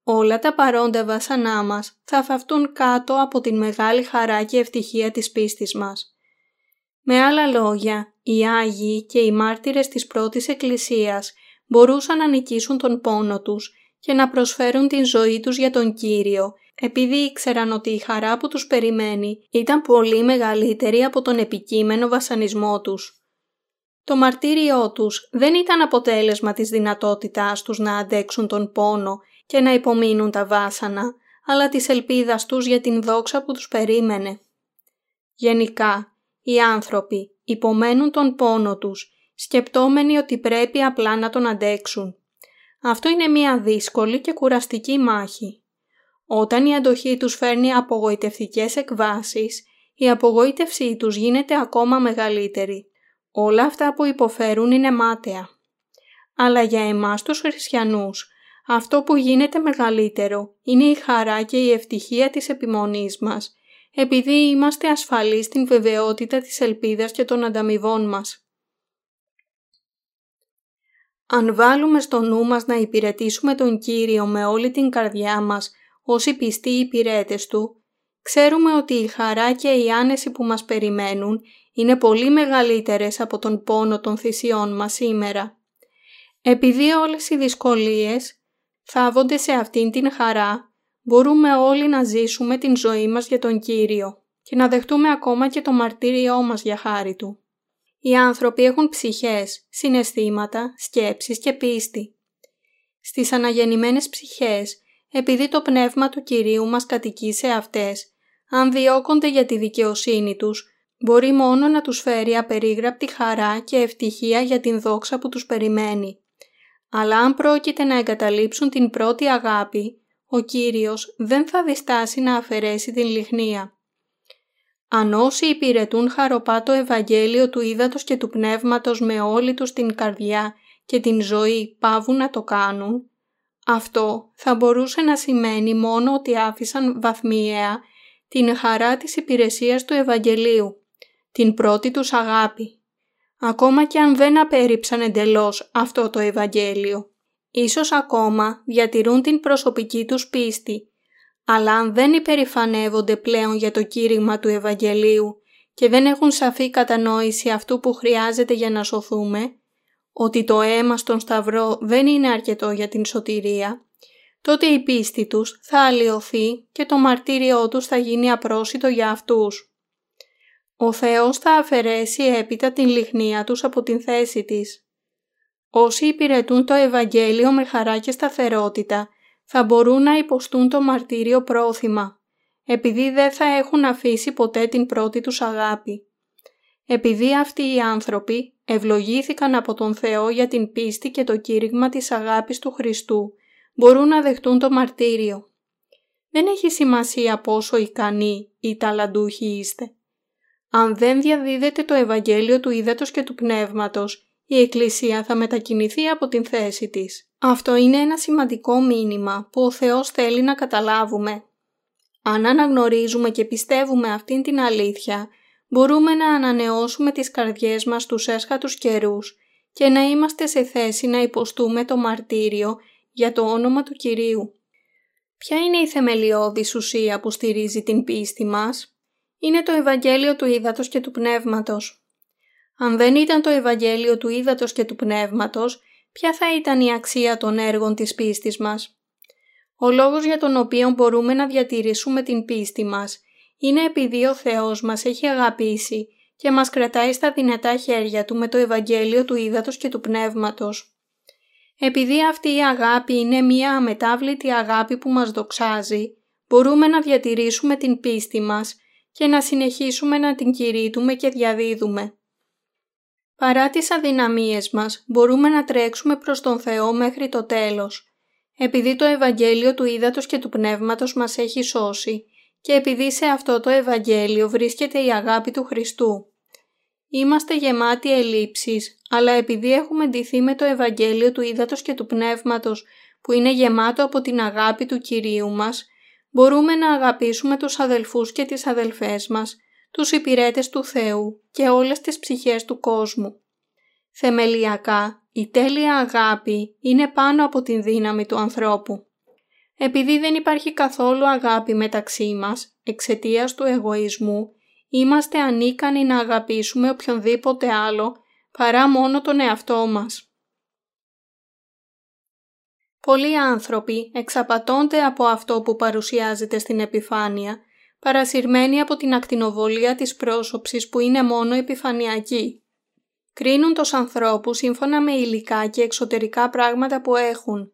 όλα τα παρόντα βάσανά μας θα φαυτούν κάτω από την μεγάλη χαρά και ευτυχία της πίστης μας. Με άλλα λόγια, οι Άγιοι και οι μάρτυρες της πρώτης Εκκλησίας μπορούσαν να νικήσουν τον πόνο τους και να προσφέρουν την ζωή τους για τον Κύριο, επειδή ήξεραν ότι η χαρά που τους περιμένει ήταν πολύ μεγαλύτερη από τον επικείμενο βασανισμό τους. Το μαρτύριό τους δεν ήταν αποτέλεσμα της δυνατότητάς τους να αντέξουν τον πόνο και να υπομείνουν τα βάσανα, αλλά της ελπίδας τους για την δόξα που τους περίμενε. Γενικά, οι άνθρωποι υπομένουν τον πόνο τους, σκεπτόμενοι ότι πρέπει απλά να τον αντέξουν. Αυτό είναι μια δύσκολη και κουραστική μάχη. Όταν η αντοχή τους φέρνει απογοητευτικές εκβάσεις, η απογοήτευσή τους γίνεται ακόμα μεγαλύτερη. Όλα αυτά που υποφέρουν είναι μάταια. Αλλά για εμάς τους χριστιανούς, αυτό που γίνεται μεγαλύτερο είναι η χαρά και η ευτυχία της επιμονής μας, επειδή είμαστε ασφαλείς στην βεβαιότητα της ελπίδας και των ανταμοιβών μας. Αν βάλουμε στο νου μας να υπηρετήσουμε τον Κύριο με όλη την καρδιά μας όσοι πιστοί υπηρέτες Του, ξέρουμε ότι η χαρά και η άνεση που μας περιμένουν είναι πολύ μεγαλύτερες από τον πόνο των θυσιών μας σήμερα. Επειδή όλες οι δυσκολίες θάβονται σε αυτήν την χαρά, μπορούμε όλοι να ζήσουμε την ζωή μας για τον Κύριο και να δεχτούμε ακόμα και το μαρτύριό μας για χάρη Του. Οι άνθρωποι έχουν ψυχές, συναισθήματα, σκέψεις και πίστη. Στις αναγεννημένες ψυχές, επειδή το πνεύμα του Κυρίου μας κατοικεί σε αυτές, αν διώκονται για τη δικαιοσύνη τους, μπορεί μόνο να τους φέρει απερίγραπτη χαρά και ευτυχία για την δόξα που τους περιμένει. Αλλά αν πρόκειται να εγκαταλείψουν την πρώτη αγάπη, ο Κύριος δεν θα διστάσει να αφαιρέσει την λιχνία. Αν όσοι υπηρετούν χαροπά το Ευαγγέλιο του Ήδατος και του Πνεύματος με όλη τους την καρδιά και την ζωή πάβουν να το κάνουν, αυτό θα μπορούσε να σημαίνει μόνο ότι άφησαν βαθμιαία την χαρά της υπηρεσίας του Ευαγγελίου, την πρώτη τους αγάπη. Ακόμα και αν δεν απέρριψαν εντελώς αυτό το Ευαγγέλιο. Ίσως ακόμα διατηρούν την προσωπική τους πίστη, αλλά αν δεν υπερηφανεύονται πλέον για το κήρυγμα του Ευαγγελίου και δεν έχουν σαφή κατανόηση αυτού που χρειάζεται για να σωθούμε, ότι το αίμα στον Σταυρό δεν είναι αρκετό για την σωτηρία, τότε η πίστη τους θα αλλοιωθεί και το μαρτύριό τους θα γίνει απρόσιτο για αυτούς. Ο Θεός θα αφαιρέσει έπειτα την λιχνία τους από την θέση της. Όσοι υπηρετούν το Ευαγγέλιο με χαρά και σταθερότητα θα μπορούν να υποστούν το μαρτύριο πρόθυμα, επειδή δεν θα έχουν αφήσει ποτέ την πρώτη τους αγάπη. Επειδή αυτοί οι άνθρωποι ευλογήθηκαν από τον Θεό για την πίστη και το κήρυγμα της αγάπης του Χριστού, μπορούν να δεχτούν το μαρτύριο. Δεν έχει σημασία πόσο ικανοί ή ταλαντούχοι είστε. Αν δεν διαδίδετε το Ευαγγέλιο του Ήδατος και του Πνεύματος, η Εκκλησία θα μετακινηθεί από την θέση της. Αυτό είναι ένα σημαντικό μήνυμα που ο Θεός θέλει να καταλάβουμε. Αν αναγνωρίζουμε και πιστεύουμε αυτήν την αλήθεια, μπορούμε να ανανεώσουμε τις καρδιές μας στους έσχατους καιρούς και να είμαστε σε θέση να υποστούμε το μαρτύριο για το όνομα του Κυρίου. Ποια είναι η θεμελιώδης ουσία που στηρίζει την πίστη μας; Είναι το Ευαγγέλιο του Ήδατος και του Πνεύματος. Αν δεν ήταν το Ευαγγέλιο του Ήδατος και του Πνεύματος, ποια θα ήταν η αξία των έργων της πίστης μας. Ο λόγος για τον οποίο μπορούμε να διατηρήσουμε την πίστη μας είναι επειδή ο Θεός μας έχει αγαπήσει και μας κρατάει στα δυνατά χέρια Του με το Ευαγγέλιο του Ήδατος και του Πνεύματος. Επειδή αυτή η αγάπη είναι μία αμετάβλητη αγάπη που μας δοξάζει, μπορούμε να διατηρήσουμε την πίστη μας και να συνεχίσουμε να την κηρύττουμε και διαδίδουμε. Παρά τις αδυναμίες μας, μπορούμε να τρέξουμε προς τον Θεό μέχρι το τέλος. Επειδή το Ευαγγέλιο του Ήδατος και του Πνεύματος μας έχει σώσει και επειδή σε αυτό το Ευαγγέλιο βρίσκεται η αγάπη του Χριστού. Είμαστε γεμάτοι ελλείψεις, αλλά επειδή έχουμε ντυθεί με το Ευαγγέλιο του Ήδατος και του Πνεύματος που είναι γεμάτο από την αγάπη του Κυρίου μας, μπορούμε να αγαπήσουμε τους αδελφούς και τις αδελφές μας τους υπηρέτες του Θεού και όλες τις ψυχές του κόσμου. Θεμελιακά, η τέλεια αγάπη είναι πάνω από την δύναμη του ανθρώπου. Επειδή δεν υπάρχει καθόλου αγάπη μεταξύ μας, εξαιτίας του εγωισμού, είμαστε ανίκανοι να αγαπήσουμε οποιονδήποτε άλλο παρά μόνο τον εαυτό μας. Πολλοί άνθρωποι εξαπατώνται από αυτό που παρουσιάζεται στην επιφάνεια παρασυρμένοι από την ακτινοβολία της πρόσωψης που είναι μόνο επιφανειακή. Κρίνουν τους ανθρώπους σύμφωνα με υλικά και εξωτερικά πράγματα που έχουν,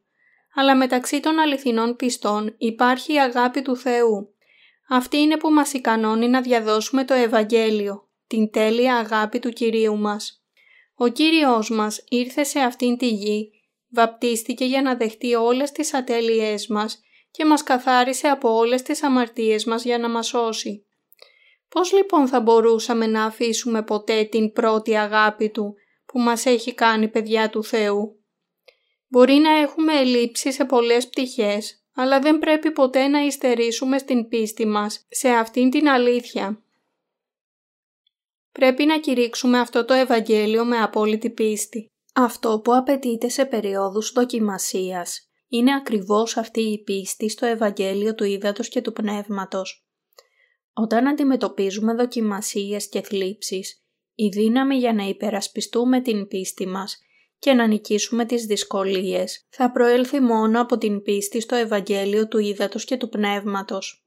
αλλά μεταξύ των αληθινών πιστών υπάρχει η αγάπη του Θεού. Αυτή είναι που μας ικανώνει να διαδώσουμε το Ευαγγέλιο, την τέλεια αγάπη του Κυρίου μας. Ο Κύριος μας ήρθε σε αυτήν τη γη, βαπτίστηκε για να δεχτεί όλες τις ατέλειές μας και μας καθάρισε από όλες τις αμαρτίες μας για να μας σώσει. Πώς λοιπόν θα μπορούσαμε να αφήσουμε ποτέ την πρώτη αγάπη Του που μας έχει κάνει παιδιά του Θεού; Μπορεί να έχουμε ελλείψει σε πολλές πτυχές, αλλά δεν πρέπει ποτέ να υστερήσουμε στην πίστη μας σε αυτήν την αλήθεια. Πρέπει να κηρύξουμε αυτό το Ευαγγέλιο με απόλυτη πίστη. Αυτό που απαιτείται σε περίοδους δοκιμασίας είναι ακριβώς αυτή η πίστη στο Ευαγγέλιο του Ήδατος και του Πνεύματος. Όταν αντιμετωπίζουμε δοκιμασίες και θλίψεις, η δύναμη για να υπερασπιστούμε την πίστη μας και να νικήσουμε τις δυσκολίες θα προέλθει μόνο από την πίστη στο Ευαγγέλιο του Ήδατος και του Πνεύματος.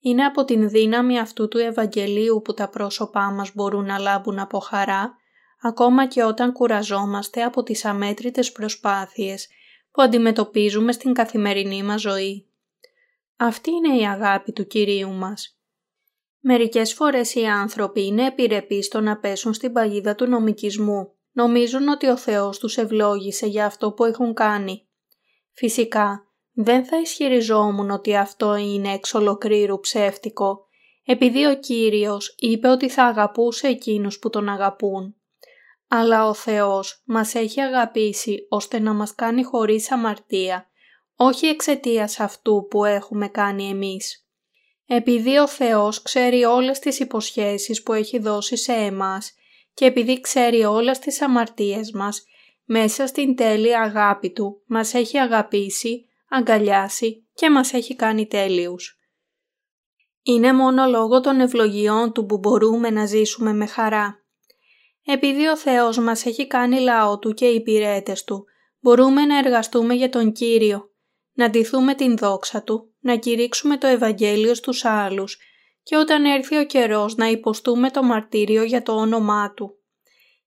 Είναι από την δύναμη αυτού του Ευαγγελίου που τα πρόσωπά μας μπορούν να λάμπουν από χαρά, ακόμα και όταν κουραζόμαστε από τις αμέτρητες προσπάθειες που αντιμετωπίζουμε στην καθημερινή μας ζωή. Αυτή είναι η αγάπη του Κυρίου μας. Μερικές φορές οι άνθρωποι είναι επιρρεπείς στο να πέσουν στην παγίδα του νομικισμού. Νομίζουν ότι ο Θεός τους ευλόγησε για αυτό που έχουν κάνει. Φυσικά, δεν θα ισχυριζόμουν ότι αυτό είναι εξ ολοκλήρου ψεύτικο, επειδή ο Κύριος είπε ότι θα αγαπούσε εκείνους που τον αγαπούν. Αλλά ο Θεός μας έχει αγαπήσει ώστε να μας κάνει χωρίς αμαρτία, όχι εξαιτίας αυτού που έχουμε κάνει εμείς. Επειδή ο Θεός ξέρει όλες τις υποσχέσεις που έχει δώσει σε εμάς και επειδή ξέρει όλες τις αμαρτίες μας, μέσα στην τέλεια αγάπη Του μας έχει αγαπήσει, αγκαλιάσει και μας έχει κάνει τέλειους. Είναι μόνο λόγω των ευλογιών Του που μπορούμε να ζήσουμε με χαρά. Επειδή ο Θεός μας έχει κάνει λαό Του και υπηρέτες Του, μπορούμε να εργαστούμε για τον Κύριο, να ντυθούμε την δόξα Του, να κηρύξουμε το Ευαγγέλιο στους άλλους και όταν έρθει ο καιρός να υποστούμε το μαρτύριο για το όνομά Του.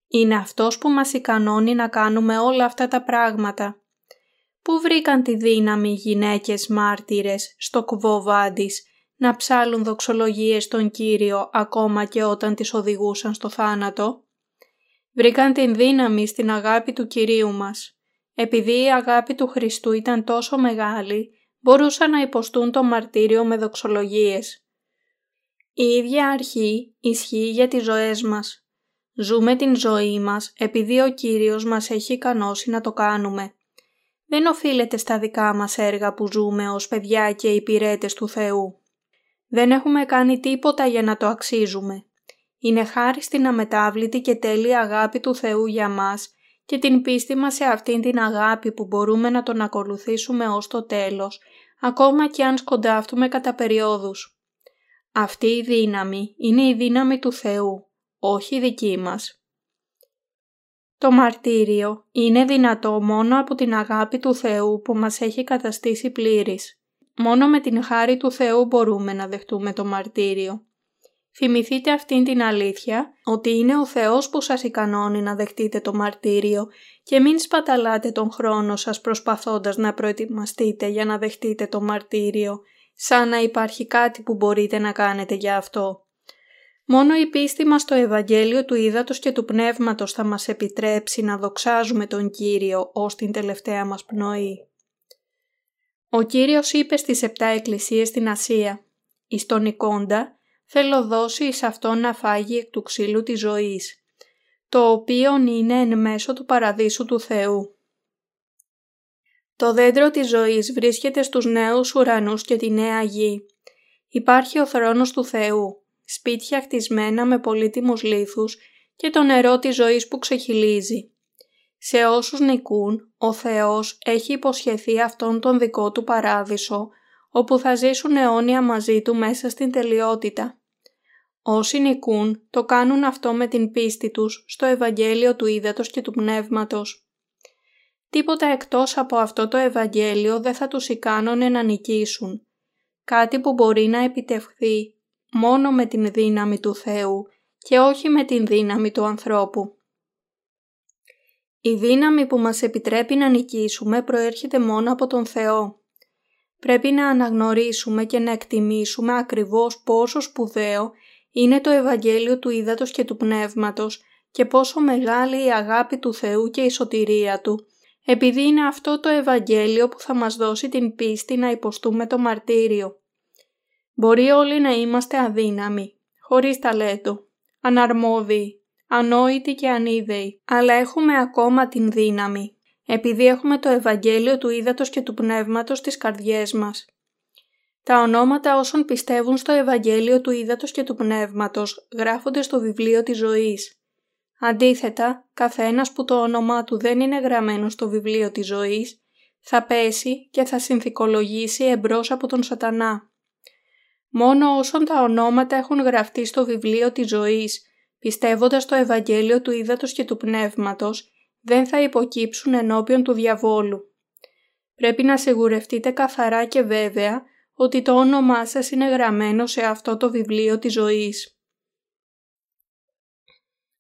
Είναι Αυτός που μας ικανώνει να κάνουμε όλα αυτά τα πράγματα. Πού βρήκαν τη δύναμη οι γυναίκες μάρτυρες στο κουβό Βάντης να ψάλουν δοξολογίες στον Κύριο ακόμα και όταν τις οδηγούσαν στο θάνατο; Βρήκαν την δύναμη στην αγάπη του Κυρίου μας. Επειδή η αγάπη του Χριστού ήταν τόσο μεγάλη, μπορούσαν να υποστούν το μαρτύριο με δοξολογίες. Η ίδια αρχή ισχύει για τις ζωές μας. Ζούμε την ζωή μας επειδή ο Κύριος μας έχει ικανώσει να το κάνουμε. Δεν οφείλεται στα δικά μας έργα που ζούμε ως παιδιά και υπηρέτες του Θεού. Δεν έχουμε κάνει τίποτα για να το αξίζουμε. Είναι χάρη στην αμετάβλητη και τέλεια αγάπη του Θεού για μας και την πίστη μας σε αυτήν την αγάπη που μπορούμε να τον ακολουθήσουμε ως το τέλος, ακόμα και αν σκοντάφτουμε κατά περιόδους. Αυτή η δύναμη είναι η δύναμη του Θεού, όχι η δική μας. Το μαρτύριο είναι δυνατό μόνο από την αγάπη του Θεού που μας έχει καταστήσει πλήρης. Μόνο με την χάρη του Θεού μπορούμε να δεχτούμε το μαρτύριο. Θυμηθείτε αυτήν την αλήθεια ότι είναι ο Θεός που σας ικανώνει να δεχτείτε το μαρτύριο και μην σπαταλάτε τον χρόνο σας προσπαθώντας να προετοιμαστείτε για να δεχτείτε το μαρτύριο, σαν να υπάρχει κάτι που μπορείτε να κάνετε για αυτό. Μόνο η πίστη μας στο Ευαγγέλιο του Ήδατος και του Πνεύματος θα μας επιτρέψει να δοξάζουμε τον Κύριο ως την τελευταία μας πνοή. Ο Κύριος είπε στις επτά εκκλησίες στην Ασία «Εις τον Ικόντα θέλω δώσει εις αυτόν να φάγει εκ του ξύλου της ζωής, το οποίο είναι εν μέσω του παραδείσου του Θεού». Το δέντρο της ζωής βρίσκεται στους νέους ουρανούς και τη νέα γη. Υπάρχει ο θρόνος του Θεού, σπίτια χτισμένα με πολύτιμους λίθους και το νερό της ζωής που ξεχυλίζει. Σε όσους νικούν, ο Θεός έχει υποσχεθεί αυτόν τον δικό του παράδεισο, όπου θα ζήσουν αιώνια μαζί του μέσα στην τελειότητα. Όσοι νικούν, το κάνουν αυτό με την πίστη τους στο Ευαγγέλιο του Ήδατος και του Πνεύματος. Τίποτα εκτός από αυτό το Ευαγγέλιο δεν θα τους ικάνωνε να νικήσουν. Κάτι που μπορεί να επιτευχθεί μόνο με την δύναμη του Θεού και όχι με την δύναμη του ανθρώπου. Η δύναμη που μας επιτρέπει να νικήσουμε προέρχεται μόνο από τον Θεό. Πρέπει να αναγνωρίσουμε και να εκτιμήσουμε ακριβώς πόσο σπουδαίο είναι το Ευαγγέλιο του Ήδατος και του Πνεύματος και πόσο μεγάλη η αγάπη του Θεού και η σωτηρία Του, επειδή είναι αυτό το Ευαγγέλιο που θα μας δώσει την πίστη να υποστούμε το μαρτύριο. Μπορεί όλοι να είμαστε αδύναμοι, χωρίς ταλέντο, αναρμόδιοι, ανόητοι και ανίδεοι, αλλά έχουμε ακόμα την δύναμη, επειδή έχουμε το Ευαγγέλιο του Ήδατος και του Πνεύματος στις καρδιές μας. Τα ονόματα όσων πιστεύουν στο Ευαγγέλιο του Ήδατος και του Πνεύματος γράφονται στο βιβλίο της ζωής. Αντίθετα, καθένας που το όνομά του δεν είναι γραμμένο στο βιβλίο της ζωής, θα πέσει και θα συνθηκολογήσει εμπρός από τον σατανά. Μόνο όσων τα ονόματα έχουν γραφτεί στο βιβλίο της ζωής, πιστεύοντας το Ευαγγέλιο του Ήδατος και του Πνεύματος, δεν θα υποκύψουν ενώπιον του διαβόλου. Πρέπει να σιγουρευτείτε καθαρά και βέβαια ότι το όνομά σας είναι γραμμένο σε αυτό το βιβλίο της ζωής.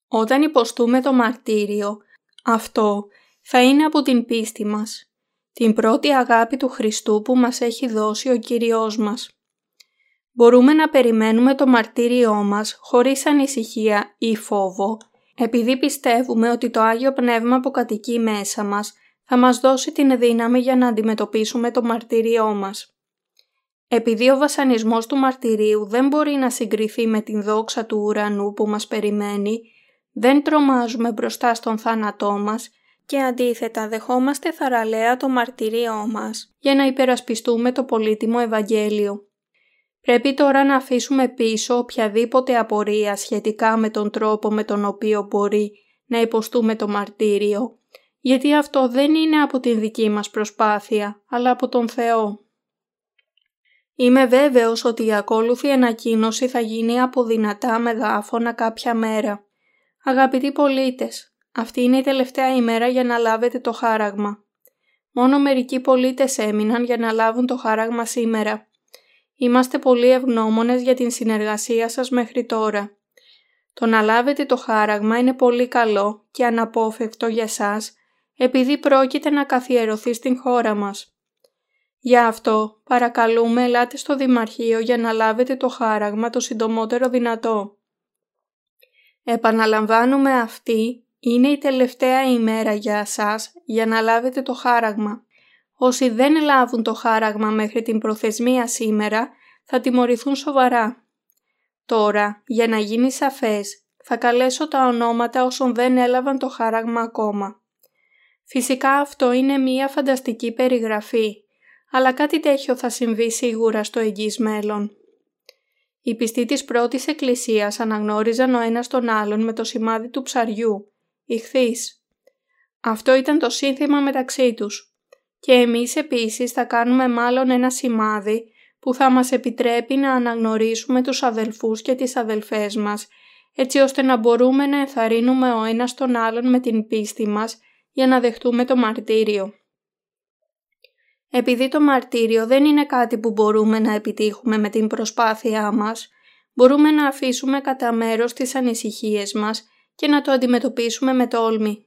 Όταν υποστούμε το μαρτύριο, αυτό θα είναι από την πίστη μας, την πρώτη αγάπη του Χριστού που μας έχει δώσει ο Κύριος μας. Μπορούμε να περιμένουμε το μαρτύριό μας χωρίς ανησυχία ή φόβο, επειδή πιστεύουμε ότι το Άγιο Πνεύμα που κατοικεί μέσα μας θα μας δώσει την δύναμη για να αντιμετωπίσουμε το μαρτύριό μας. Επειδή ο βασανισμός του μαρτυρίου δεν μπορεί να συγκριθεί με την δόξα του ουρανού που μας περιμένει, δεν τρομάζουμε μπροστά στον θάνατό μας και αντίθετα δεχόμαστε θαραλέα το μαρτυρίό μας για να υπερασπιστούμε το πολύτιμο Ευαγγέλιο. Πρέπει τώρα να αφήσουμε πίσω οποιαδήποτε απορία σχετικά με τον τρόπο με τον οποίο μπορεί να υποστούμε το μαρτύριο, γιατί αυτό δεν είναι από την δική μας προσπάθεια, αλλά από τον Θεό. Είμαι βέβαιος ότι η ακόλουθη ανακοίνωση θα γίνει από δυνατά μεγάφωνα κάποια μέρα. Αγαπητοί πολίτες, αυτή είναι η τελευταία ημέρα για να λάβετε το χάραγμα. Μόνο μερικοί πολίτες έμειναν για να λάβουν το χάραγμα σήμερα. Είμαστε πολύ ευγνώμονες για την συνεργασία σας μέχρι τώρα. Το να λάβετε το χάραγμα είναι πολύ καλό και αναπόφευκτο για σας επειδή πρόκειται να καθιερωθεί στην χώρα μας. Γι' αυτό παρακαλούμε ελάτε στο Δημαρχείο για να λάβετε το χάραγμα το συντομότερο δυνατό. Επαναλαμβάνουμε αυτή είναι η τελευταία ημέρα για σας για να λάβετε το χάραγμα. Όσοι δεν λάβουν το χάραγμα μέχρι την προθεσμία σήμερα θα τιμωρηθούν σοβαρά. Τώρα, για να γίνει σαφές, θα καλέσω τα ονόματα όσων δεν έλαβαν το χάραγμα ακόμα. Φυσικά αυτό είναι μία φανταστική περιγραφή, αλλά κάτι τέτοιο θα συμβεί σίγουρα στο εγγύς μέλλον. Οι πιστοί της πρώτης εκκλησίας αναγνώριζαν ο ένας τον άλλον με το σημάδι του ψαριού, ηχθείς. Αυτό ήταν το σύνθημα μεταξύ τους. Και εμείς επίσης θα κάνουμε μάλλον ένα σημάδι που θα μας επιτρέπει να αναγνωρίσουμε τους αδελφούς και τις αδελφές μας, έτσι ώστε να μπορούμε να ενθαρρύνουμε ο ένας τον άλλον με την πίστη μας για να δεχτούμε το μαρτύριο. Επειδή το μαρτύριο δεν είναι κάτι που μπορούμε να επιτύχουμε με την προσπάθειά μας, μπορούμε να αφήσουμε κατά μέρος τις ανησυχίες μας και να το αντιμετωπίσουμε με τόλμη.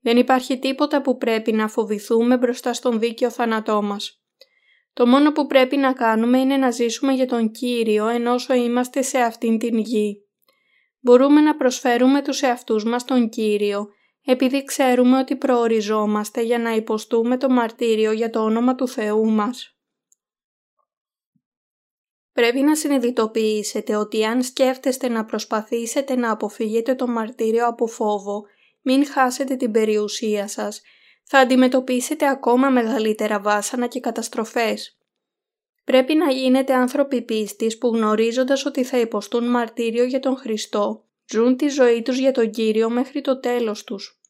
Δεν υπάρχει τίποτα που πρέπει να φοβηθούμε μπροστά στον δίκαιο θάνατό μας. Το μόνο που πρέπει να κάνουμε είναι να ζήσουμε για τον Κύριο ενώ είμαστε σε αυτήν την γη. Μπορούμε να προσφέρουμε τους εαυτούς μας τον Κύριο επειδή ξέρουμε ότι προοριζόμαστε για να υποστούμε το μαρτύριο για το όνομα του Θεού μας. Πρέπει να συνειδητοποιήσετε ότι αν σκέφτεστε να προσπαθήσετε να αποφύγετε το μαρτύριο από φόβο, μην χάσετε την περιουσία σας, θα αντιμετωπίσετε ακόμα μεγαλύτερα βάσανα και καταστροφές. Πρέπει να γίνετε άνθρωποι πίστης που γνωρίζοντας ότι θα υποστούν μαρτύριο για τον Χριστό, ζουν τη ζωή τους για τον Κύριο μέχρι το τέλος τους.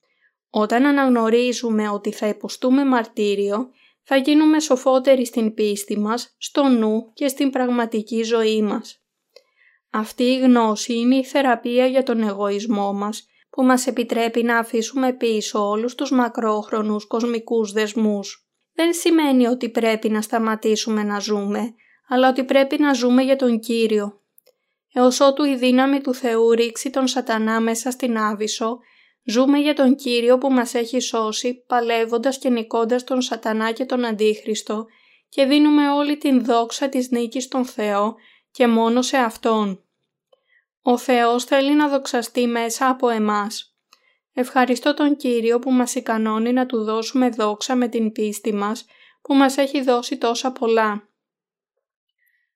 Όταν αναγνωρίζουμε ότι θα υποστούμε μαρτύριο, θα γίνουμε σοφότεροι στην πίστη μας, στο νου και στην πραγματική ζωή μας. Αυτή η γνώση είναι η θεραπεία για τον εγωισμό μας, που μας επιτρέπει να αφήσουμε πίσω όλους τους μακρόχρονους κοσμικούς δεσμούς. Δεν σημαίνει ότι πρέπει να σταματήσουμε να ζούμε, αλλά ότι πρέπει να ζούμε για τον Κύριο. Έως ότου η δύναμη του Θεού ρίξει τον σατανά μέσα στην Άβυσσο, ζούμε για τον Κύριο που μας έχει σώσει, παλεύοντας και νικώντας τον σατανά και τον Αντίχριστο και δίνουμε όλη την δόξα της νίκης στον Θεό και μόνο σε Αυτόν. Ο Θεός θέλει να δοξαστεί μέσα από εμάς. Ευχαριστώ τον Κύριο που μας ικανώνει να Του δώσουμε δόξα με την πίστη μας, που μας έχει δώσει τόσα πολλά.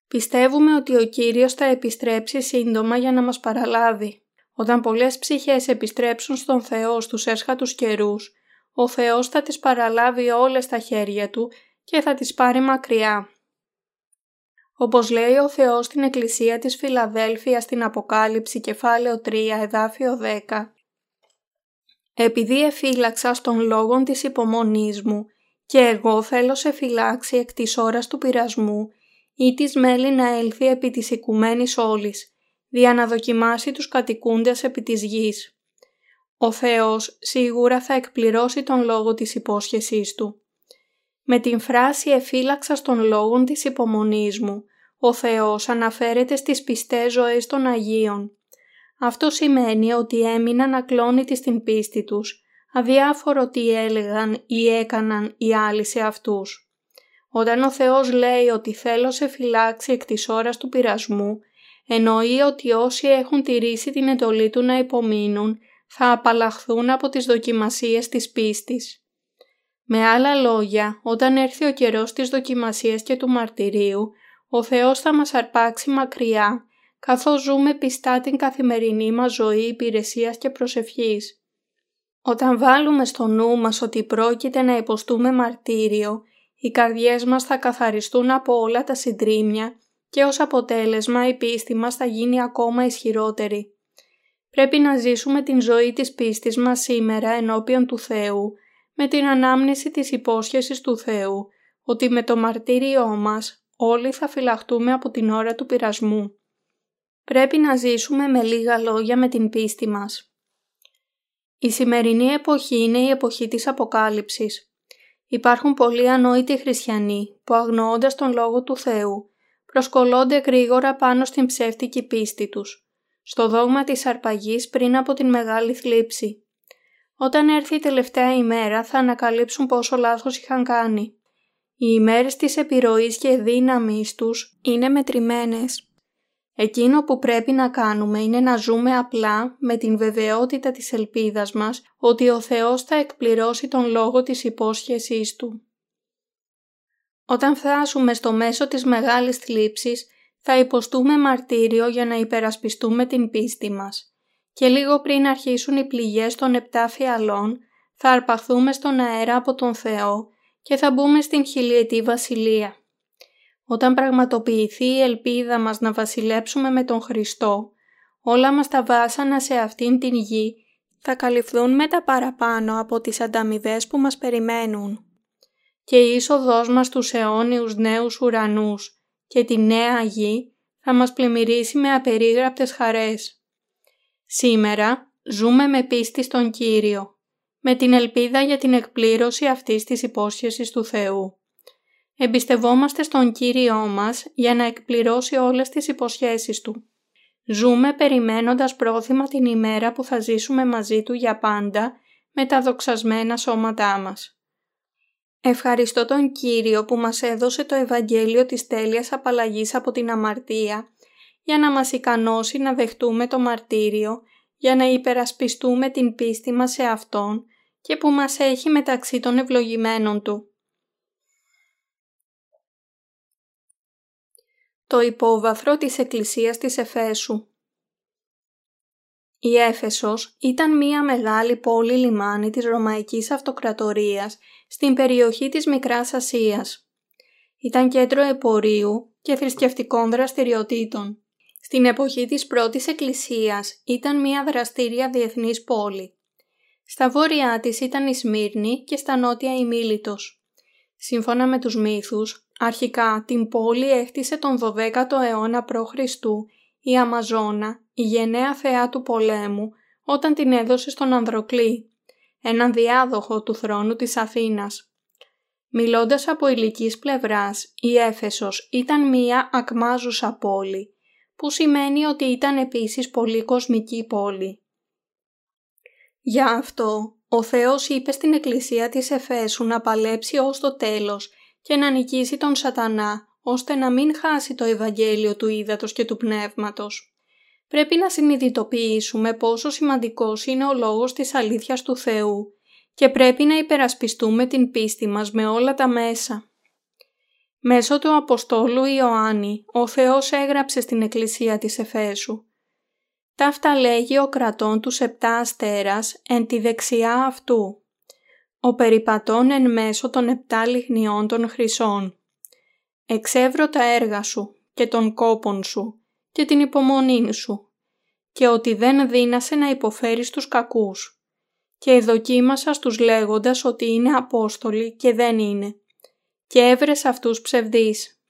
Πιστεύουμε ότι ο Κύριος θα επιστρέψει σύντομα για να μας παραλάβει. Όταν πολλές ψυχές επιστρέψουν στον Θεό στους έσχατους καιρούς, ο Θεός θα τις παραλάβει όλες στα χέρια Του και θα τις πάρει μακριά. Όπως λέει ο Θεός στην Εκκλησία της Φιλαδέλφειας στην Αποκάλυψη κεφάλαιο 3 εδάφιο 10 «Επειδή εφύλαξα στον λόγον της υπομονής μου και εγώ θέλω σε φυλάξει εκ της ώρας του πειρασμού ή της μέλη να έλθει επί της οικουμένης όλης, δια να δοκιμάσει τους κατοικούντες επί της γης. Ο Θεός σίγουρα θα εκπληρώσει τον λόγο της υπόσχεσής Του. Με την φράση «εφύλαξα στον λόγον της υπομονής μου», ο Θεός αναφέρεται στις πιστές ζωές των Αγίων. Αυτό σημαίνει ότι έμειναν ακλόνητοι στην πίστη τους, αδιάφορο τι έλεγαν ή έκαναν οι άλλοι σε αυτούς. Όταν ο Θεός λέει ότι θέλω σε φυλάξει εκ της ώρας του πειρασμού, εννοεί ότι όσοι έχουν τηρήσει την εντολή του να υπομείνουν, θα απαλλαχθούν από τις δοκιμασίες της πίστης. Με άλλα λόγια, όταν έρθει ο καιρός της δοκιμασίας και του μαρτυρίου, ο Θεός θα μας αρπάξει μακριά, καθώς ζούμε πιστά την καθημερινή μας ζωή υπηρεσίας και προσευχής. Όταν βάλουμε στο νου μας ότι πρόκειται να υποστούμε μαρτύριο, οι καρδιές μας θα καθαριστούν από όλα τα συντρίμια και ως αποτέλεσμα η πίστη μας θα γίνει ακόμα ισχυρότερη. Πρέπει να ζήσουμε την ζωή της πίστης μας σήμερα ενώπιον του Θεού, με την ανάμνηση της υπόσχεσης του Θεού, ότι με το μαρτύριό μας όλοι θα φυλαχτούμε από την ώρα του πειρασμού. Πρέπει να ζήσουμε με λίγα λόγια με την πίστη μας. Η σημερινή εποχή είναι η εποχή της Αποκάλυψης. Υπάρχουν πολλοί ανόητοι χριστιανοί που αγνοώντας τον Λόγο του Θεού προσκολώνται γρήγορα πάνω στην ψεύτικη πίστη τους, στο δόγμα της αρπαγής πριν από την μεγάλη θλίψη. Όταν έρθει η τελευταία ημέρα θα ανακαλύψουν πόσο λάθος είχαν κάνει. Οι ημέρες της επιρροής και δύναμης τους είναι μετρημένες. Εκείνο που πρέπει να κάνουμε είναι να ζούμε απλά με την βεβαιότητα της ελπίδας μας ότι ο Θεός θα εκπληρώσει τον λόγο της υπόσχεσής Του. Όταν φτάσουμε στο μέσο της μεγάλης θλίψης, θα υποστούμε μαρτύριο για να υπερασπιστούμε την πίστη μας και λίγο πριν αρχίσουν οι πληγές των επτά φιαλών, θα αρπαχθούμε στον αέρα από τον Θεό και θα μπούμε στην χιλιετή βασιλεία. Όταν πραγματοποιηθεί η ελπίδα μας να βασιλέψουμε με τον Χριστό, όλα μας τα βάσανα σε αυτήν την γη θα καλυφθούν με τα παραπάνω από τις ανταμοιβές που μας περιμένουν. Και η είσοδός μας στους αιώνιους νέους ουρανούς και τη νέα γη θα μας πλημμυρίσει με απερίγραπτες χαρές. Σήμερα ζούμε με πίστη στον Κύριο, με την ελπίδα για την εκπλήρωση αυτής της υπόσχεσης του Θεού. Εμπιστευόμαστε στον Κύριό μας για να εκπληρώσει όλες τις υποσχέσεις Του. Ζούμε περιμένοντας πρόθυμα την ημέρα που θα ζήσουμε μαζί Του για πάντα με τα δοξασμένα σώματά μας. Ευχαριστώ τον Κύριο που μας έδωσε το Ευαγγέλιο της τέλειας απαλλαγής από την αμαρτία για να μας ικανώσει να δεχτούμε το μαρτύριο, για να υπερασπιστούμε την πίστη μας σε Αυτόν και που μας έχει μεταξύ των ευλογημένων Του. Το υπόβαθρο της εκκλησίας της Εφέσου. Η Έφεσος ήταν μία μεγάλη πόλη λιμάνι της Ρωμαϊκής Αυτοκρατορίας στην περιοχή της Μικράς Ασίας. Ήταν κέντρο επορίου και θρησκευτικών δραστηριοτήτων. Στην εποχή της πρώτης εκκλησίας ήταν μία δραστήρια διεθνής πόλη. Στα βόρειά της ήταν η Σμύρνη και στα νότια η Μίλητος. Σύμφωνα με τους μύθους, Αρχικά την πόλη έχτισε τον 12ο αιώνα π.Χ. η Αμαζόνα, η γενναία θεά του πολέμου, όταν την έδωσε στον Ανδροκλή, έναν διάδοχο του θρόνου της Αθήνας. Μιλώντας από ηλικής πλευράς, η Έφεσος ήταν μία ακμάζουσα πόλη, που σημαίνει ότι ήταν επίσης πολύ κοσμική πόλη. Γι' αυτό, ο Θεός είπε στην εκκλησία της Εφέσου να παλέψει ως το τέλος και να νικήσει τον σατανά, ώστε να μην χάσει το Ευαγγέλιο του Ήδατος και του Πνεύματος. Πρέπει να συνειδητοποιήσουμε πόσο σημαντικός είναι ο λόγος της αλήθειας του Θεού και πρέπει να υπερασπιστούμε την πίστη μας με όλα τα μέσα. Μέσω του Αποστόλου Ιωάννη, ο Θεός έγραψε στην Εκκλησία της Εφέσου. Ταύτα λέγει ο κρατών του επτά αστέρας εν τη δεξιά αυτού ο περιπατών εν μέσω των επτά λιχνιών των χρυσών. Εξεύρω τα έργα σου και των κόπων σου και την υπομονή σου και ότι δεν δύνασε να υποφέρεις τους κακούς. Και εδοκίμασα στους λέγοντας ότι είναι Απόστολοι και δεν είναι. Και έβρες αυτούς ψευδείς.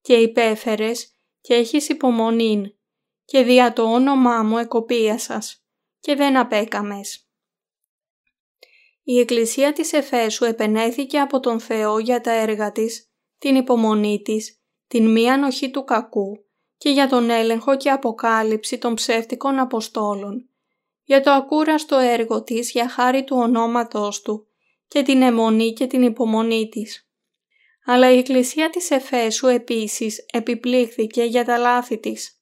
Και υπέφερες και έχεις υπομονήν και δια το όνομά μου εκοπίασας και δεν απέκαμες. Η Εκκλησία της Εφέσου επενέθηκε από τον Θεό για τα έργα της, την υπομονή της, την μη ανοχή του κακού και για τον έλεγχο και αποκάλυψη των ψεύτικων Αποστόλων, για το ακούραστο έργο της για χάρη του ονόματός του και την αιμονή και την υπομονή της. Αλλά η Εκκλησία της Εφέσου επίσης επιπλήχθηκε για τα λάθη της.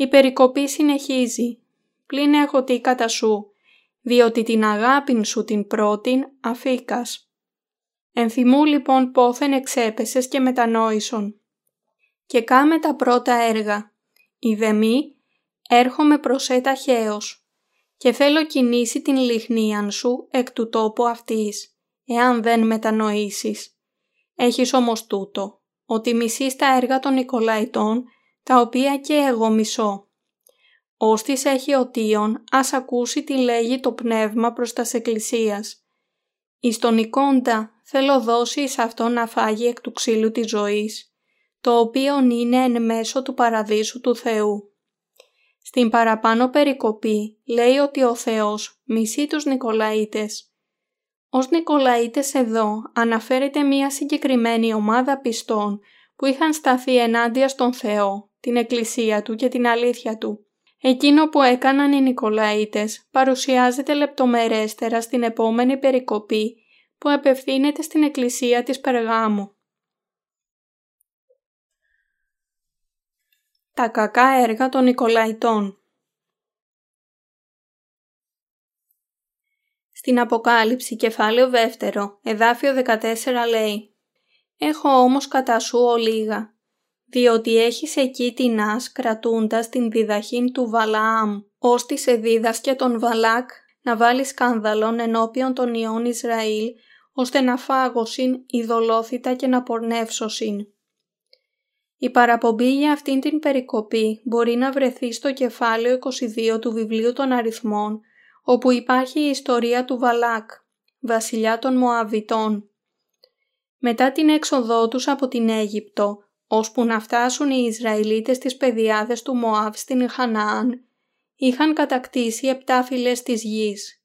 Η περικοπή συνεχίζει. Πλην έχω τι κατά σου διότι την αγάπην σου την πρώτην αφήκας. Ενθυμού λοιπόν πόθεν εξέπεσες και μετανόησον. και κάμε τα πρώτα έργα. Ιδεμή, έρχομαι προς έταχαίως και θέλω κινήσει την λιχνίαν σου εκ του τόπου αυτής, εάν δεν μετανοήσεις. Έχεις όμως τούτο, ότι μισείς τα έργα των Νικολαϊτών, τα οποία και εγώ μισώ. Όστις έχει οτίον, ας ακούσει τι λέγει το πνεύμα προς τας εκκλησίας. Εις τον εικόντα θέλω δώσει εις αυτό να φάγει εκ του ξύλου της ζωής, το οποίο είναι εν μέσω του παραδείσου του Θεού. Στην παραπάνω περικοπή λέει ότι ο Θεός μισεί τους Νικολαίτες. Ως Νικολαίτες εδώ αναφέρεται μία συγκεκριμένη ομάδα πιστών που είχαν σταθεί ενάντια στον Θεό, την Εκκλησία Του και την αλήθεια Του. Εκείνο που έκαναν οι Νικολαίτες παρουσιάζεται λεπτομερέστερα στην επόμενη περικοπή που απευθύνεται στην Εκκλησία της Περγάμου. Τα κακά έργα των Νικολαϊτών Στην Αποκάλυψη κεφάλαιο δεύτερο, εδάφιο 14 λέει «Έχω όμως κατά σου ολίγα, διότι έχεις εκεί την άς κρατούντας την διδαχήν του Βαλαάμ, ώστι σε δίδασκε τον Βαλάκ να βάλεις σκάνδαλον ενώπιον των ιών Ισραήλ, ώστε να φάγωσιν ειδωλόθητα και να πορνεύσωσιν. Η παραπομπή για αυτήν την περικοπή μπορεί να βρεθεί στο κεφάλαιο 22 του βιβλίου των αριθμών, όπου υπάρχει η ιστορία του Βαλάκ, βασιλιά των Μωαβιτών. Μετά την έξοδό τους από την Αίγυπτο, ώσπου να φτάσουν οι Ισραηλίτες στις πεδιάδες του Μωάβ στην Χαναάν, είχαν κατακτήσει επτά φυλές της γης,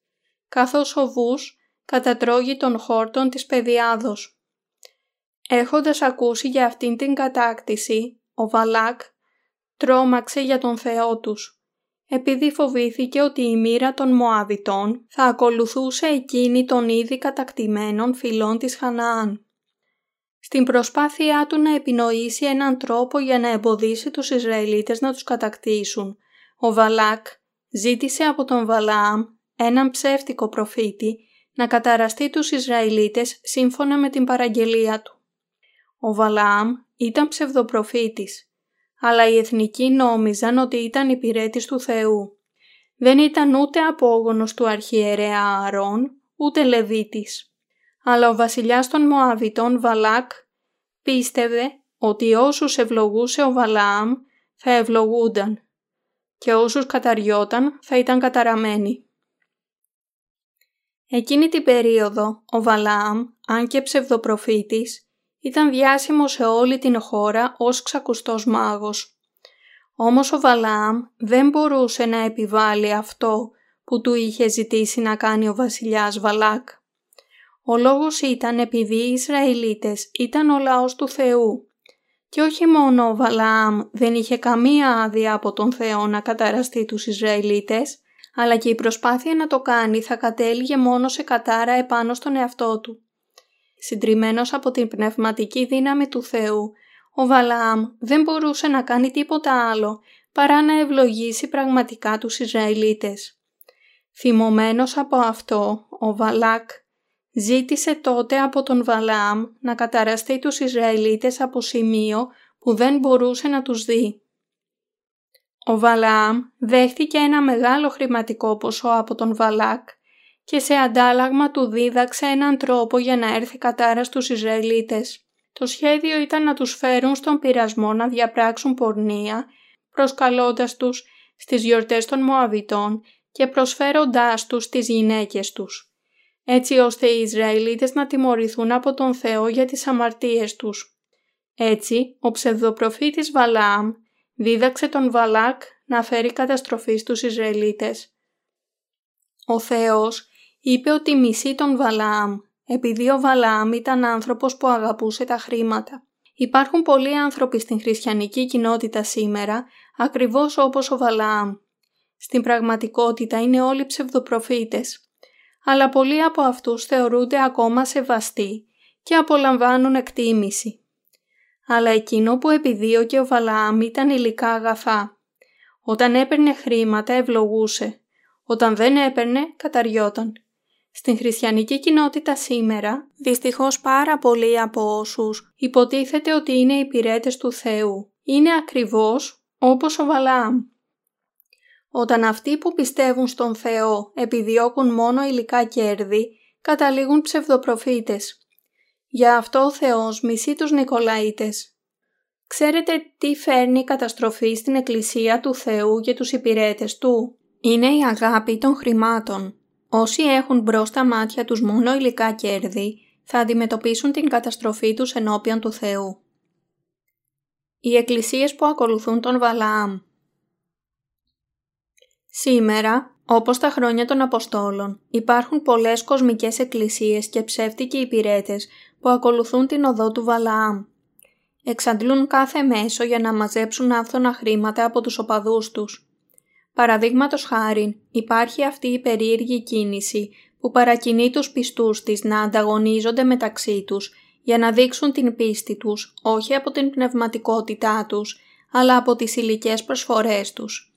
καθώς ο Βούς κατατρώγει των χόρτων της πεδιάδος. Έχοντας ακούσει για αυτήν την κατάκτηση, ο Βαλάκ τρόμαξε για τον Θεό τους, επειδή φοβήθηκε ότι η μοίρα των Μωαβιτών θα ακολουθούσε εκείνη των ήδη κατακτημένων φυλών της Χαναάν. Στην προσπάθειά του να επινοήσει έναν τρόπο για να εμποδίσει τους Ισραηλίτες να τους κατακτήσουν, ο Βαλάκ ζήτησε από τον Βαλάαμ, έναν ψεύτικο προφήτη, να καταραστεί τους Ισραηλίτες σύμφωνα με την παραγγελία του. Ο Βαλάαμ ήταν ψευδοπροφήτης, αλλά οι εθνικοί νόμιζαν ότι ήταν υπηρέτης του Θεού. Δεν ήταν ούτε απόγονος του αρχιερέα Ααρών, ούτε Λεβίτης. Αλλά ο βασιλιάς των Μωαβιτών Βαλάκ πίστευε ότι όσους ευλογούσε ο Βαλάαμ θα ευλογούνταν και όσους καταριόταν θα ήταν καταραμένοι. Εκείνη την περίοδο ο Βαλάαμ, αν και ψευδοπροφήτης, ήταν διάσημος σε όλη την χώρα ως ξακουστός μάγος. Όμως ο Βαλάαμ δεν μπορούσε να επιβάλλει αυτό που του είχε ζητήσει να κάνει ο βασιλιάς Βαλάκ. Ο λόγος ήταν επειδή οι Ισραηλίτες ήταν ο λαός του Θεού και όχι μόνο ο Βαλάαμ δεν είχε καμία άδεια από τον Θεό να καταραστεί τους Ισραηλίτες, αλλά και η προσπάθεια να το κάνει θα κατέληγε μόνο σε κατάρα επάνω στον εαυτό του συντριμμένος από την πνευματική δύναμη του Θεού, ο Βαλαάμ δεν μπορούσε να κάνει τίποτα άλλο παρά να ευλογήσει πραγματικά τους Ισραηλίτες. Θυμωμένος από αυτό, ο Βαλάκ ζήτησε τότε από τον Βαλαάμ να καταραστεί τους Ισραηλίτες από σημείο που δεν μπορούσε να τους δει. Ο Βαλαάμ δέχτηκε ένα μεγάλο χρηματικό ποσό από τον Βαλάκ και σε αντάλλαγμα του δίδαξε έναν τρόπο για να έρθει κατάρα στους Ισραηλίτες. Το σχέδιο ήταν να τους φέρουν στον πειρασμό να διαπράξουν πορνεία, προσκαλώντας τους στις γιορτές των Μωαβιτών και προσφέροντάς τους τις γυναίκες τους, έτσι ώστε οι Ισραηλίτες να τιμωρηθούν από τον Θεό για τις αμαρτίες τους. Έτσι, ο ψευδοπροφήτης Βαλάμ δίδαξε τον Βαλάκ να φέρει καταστροφή στους Ισραηλίτες. Ο Θεός είπε ότι μισεί τον Βαλαάμ, επειδή ο Βαλαάμ ήταν άνθρωπος που αγαπούσε τα χρήματα. Υπάρχουν πολλοί άνθρωποι στην χριστιανική κοινότητα σήμερα, ακριβώς όπως ο Βαλαάμ. Στην πραγματικότητα είναι όλοι ψευδοπροφήτες. Αλλά πολλοί από αυτούς θεωρούνται ακόμα σεβαστοί και απολαμβάνουν εκτίμηση. Αλλά εκείνο που επιδίωκε ο Βαλαάμ ήταν υλικά αγαθά. Όταν έπαιρνε χρήματα ευλογούσε. Όταν δεν έπαιρνε καταριόταν. Στην χριστιανική κοινότητα σήμερα, δυστυχώς πάρα πολλοί από όσους υποτίθεται ότι είναι υπηρέτες του Θεού, είναι ακριβώς όπως ο Βαλάμ. Όταν αυτοί που πιστεύουν στον Θεό επιδιώκουν μόνο υλικά κέρδη, καταλήγουν ψευδοπροφήτες. Γι' αυτό ο Θεός μισεί τους Νικολαίτες. Ξέρετε τι φέρνει η καταστροφή στην Εκκλησία του Θεού για τους υπηρέτες Του; Είναι η αγάπη των χρημάτων. Όσοι έχουν μπρος στα μάτια τους μόνο υλικά κέρδη, θα αντιμετωπίσουν την καταστροφή τους ενώπιον του Θεού. Οι εκκλησίες που ακολουθούν τον Βαλαάμ Σήμερα, όπως τα χρόνια των Αποστόλων, υπάρχουν πολλές κοσμικές εκκλησίες και ψεύτικοι υπηρέτες που ακολουθούν την οδό του Βαλαάμ. Εξαντλούν κάθε μέσο για να μαζέψουν άφθονα χρήματα από τους οπαδούς τους. Παραδείγματος χάρη, υπάρχει αυτή η περίεργη κίνηση που παρακινεί τους πιστούς της να ανταγωνίζονται μεταξύ τους για να δείξουν την πίστη τους όχι από την πνευματικότητά τους, αλλά από τις υλικές προσφορές τους.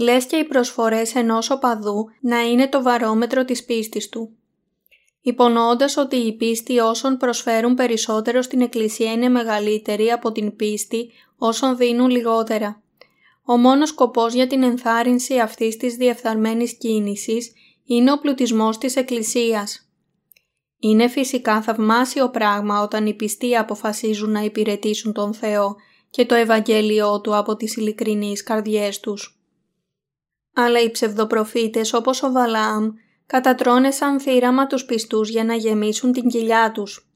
Λες και οι προσφορές ενός οπαδού να είναι το βαρόμετρο της πίστης του. Υπονοώντας ότι η πίστη όσων προσφέρουν περισσότερο στην Εκκλησία είναι μεγαλύτερη από την πίστη όσων δίνουν λιγότερα. Ο μόνος σκοπός για την ενθάρρυνση αυτής της διεφθαρμένης κίνησης είναι ο πλουτισμός της Εκκλησίας. Είναι φυσικά θαυμάσιο πράγμα όταν οι πιστοί αποφασίζουν να υπηρετήσουν τον Θεό και το Ευαγγέλιό Του από τις ειλικρινείς καρδιές τους. Αλλά οι ψευδοπροφήτες όπως ο Βαλάμ κατατρώνε σαν θύραμα τους πιστούς για να γεμίσουν την κοιλιά τους.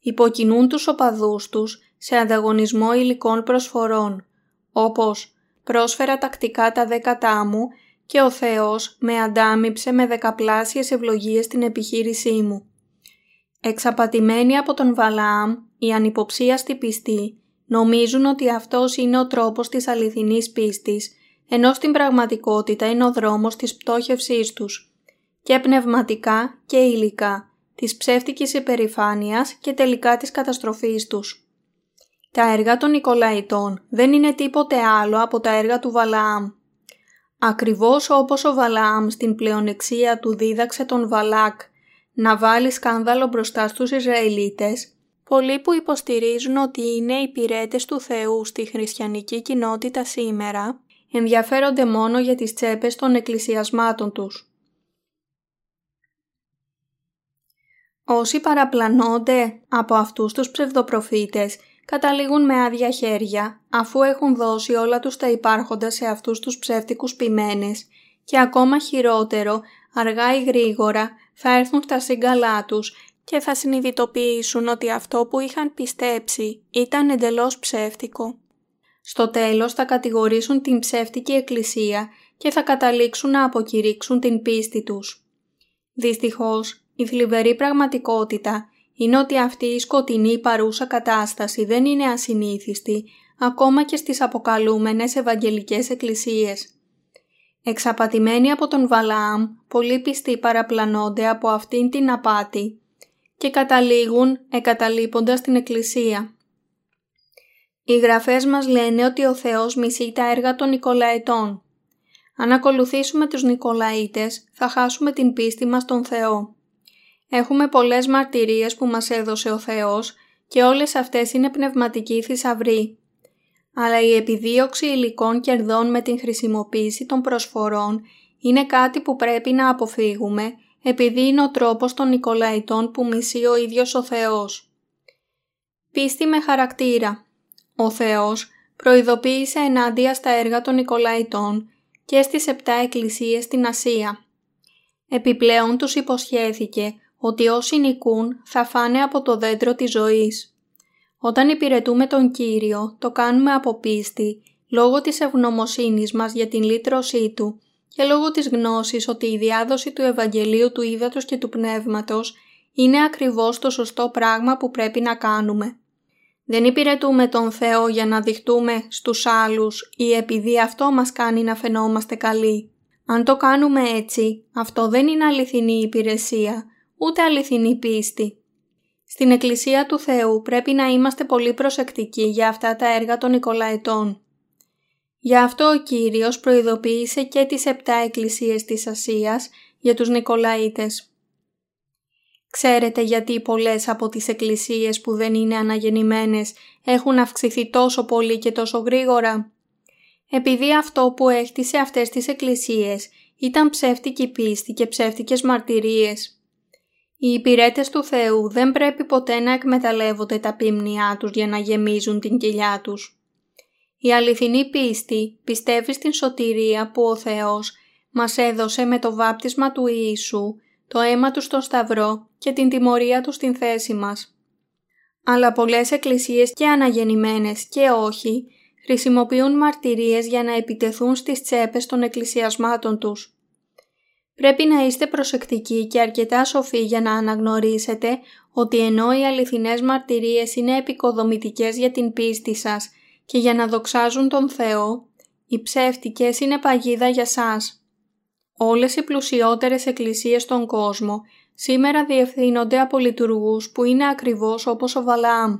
Υποκινούν τους οπαδούς τους σε ανταγωνισμό υλικών προσφορών, όπως «πρόσφερα τακτικά τα δέκατά μου και ο Θεός με αντάμυψε με δεκαπλάσιες ευλογίες στην επιχείρησή μου». Εξαπατημένοι από τον Βαλάμ, οι ανυποψίαστοι πιστοί νομίζουν ότι αυτός είναι ο τρόπος της αληθινής πίστης, ενώ στην πραγματικότητα είναι ο δρόμος της πτώχευσής τους και πνευματικά και υλικά, της ψεύτικης υπερηφάνειας και τελικά της καταστροφής τους. Τα έργα των Νικολαϊτών δεν είναι τίποτε άλλο από τα έργα του Βαλαάμ. Ακριβώς όπως ο Βαλαάμ στην πλεονεξία του δίδαξε τον Βαλάκ να βάλει σκάνδαλο μπροστά στους Ισραηλίτες, πολλοί που υποστηρίζουν ότι είναι υπηρέτες του Θεού στη χριστιανική κοινότητα σήμερα, ενδιαφέρονται μόνο για τις τσέπες των εκκλησιασμάτων τους. Όσοι παραπλανώνται από αυτούς τους ψευδοπροφήτες καταλήγουν με άδεια χέρια αφού έχουν δώσει όλα τους τα υπάρχοντα σε αυτούς τους ψεύτικους ποιμένες και ακόμα χειρότερο, αργά ή γρήγορα θα έρθουν στα σύγκαλά τους και θα συνειδητοποιήσουν ότι αυτό που είχαν πιστέψει ήταν εντελώς ψεύτικο. Στο τέλος θα κατηγορήσουν την ψεύτικη εκκλησία και θα καταλήξουν να αποκηρύξουν την πίστη τους. Δυστυχώς, η θλιβερή πραγματικότητα είναι ότι αυτή η σκοτεινή παρούσα κατάσταση δεν είναι ασυνήθιστη ακόμα και στις αποκαλούμενες Ευαγγελικές Εκκλησίες. Εξαπατημένοι από τον Βαλάμ, πολλοί πιστοί παραπλανώνται από αυτήν την απάτη και καταλήγουν εγκαταλείποντας την Εκκλησία. Οι γραφές μας λένε ότι ο Θεός μισεί τα έργα των Νικολαετών. Αν ακολουθήσουμε τους Νικολαίτες θα χάσουμε την πίστη μας στον Θεό. Έχουμε πολλές μαρτυρίες που μας έδωσε ο Θεός και όλες αυτές είναι πνευματικοί θησαυροί. Αλλά η επιδίωξη υλικών κερδών με την χρησιμοποίηση των προσφορών είναι κάτι που πρέπει να αποφύγουμε επειδή είναι ο τρόπος των Νικολαϊτών που μισεί ο ίδιος ο Θεός. Πίστη με χαρακτήρα Ο Θεός προειδοποίησε ενάντια στα έργα των Νικολαϊτών και στις επτά εκκλησίες στην Ασία. Επιπλέον τους υποσχέθηκε ότι όσοι νικούν θα φάνε από το δέντρο της ζωής. Όταν υπηρετούμε τον Κύριο, το κάνουμε από πίστη, λόγω της ευγνωμοσύνης μας για την λύτρωσή Του και λόγω της γνώσης ότι η διάδοση του Ευαγγελίου του Ήδατος και του Πνεύματος είναι ακριβώς το σωστό πράγμα που πρέπει να κάνουμε. Δεν υπηρετούμε τον Θεό για να δειχτούμε στους άλλους ή επειδή αυτό μας κάνει να φαινόμαστε καλοί. Αν το κάνουμε έτσι, αυτό δεν είναι αληθινή υπηρεσία, ούτε αληθινή πίστη. Στην Εκκλησία του Θεού πρέπει να είμαστε πολύ προσεκτικοί για αυτά τα έργα των Νικολαετών. Γι' αυτό ο Κύριος προειδοποίησε και τις επτά εκκλησίες της Ασίας για τους Νικολαίτες. Ξέρετε γιατί πολλές από τις εκκλησίες που δεν είναι αναγεννημένες έχουν αυξηθεί τόσο πολύ και τόσο γρήγορα; Επειδή αυτό που έκτισε αυτές τις εκκλησίες ήταν ψεύτικη πίστη και ψεύτικες μαρτυρίες. Οι υπηρέτες του Θεού δεν πρέπει ποτέ να εκμεταλλεύονται τα πίμνιά τους για να γεμίζουν την κοιλιά τους. Η αληθινή πίστη πιστεύει στην σωτηρία που ο Θεός μας έδωσε με το βάπτισμα του Ιησού, το αίμα του στο σταυρό και την τιμωρία τους στην θέση μας. Αλλά πολλές εκκλησίες και αναγεννημένες και όχι χρησιμοποιούν μαρτυρίες για να επιτεθούν στις τσέπες των εκκλησιασμάτων τους. Πρέπει να είστε προσεκτικοί και αρκετά σοφοί για να αναγνωρίσετε ότι ενώ οι αληθινές μαρτυρίες είναι επικοδομητικές για την πίστη σας και για να δοξάζουν τον Θεό, οι ψεύτικες είναι παγίδα για σας. Όλες οι πλουσιότερες εκκλησίες στον κόσμο σήμερα διευθύνονται από λειτουργούς που είναι ακριβώς όπως ο Βαλαάμ.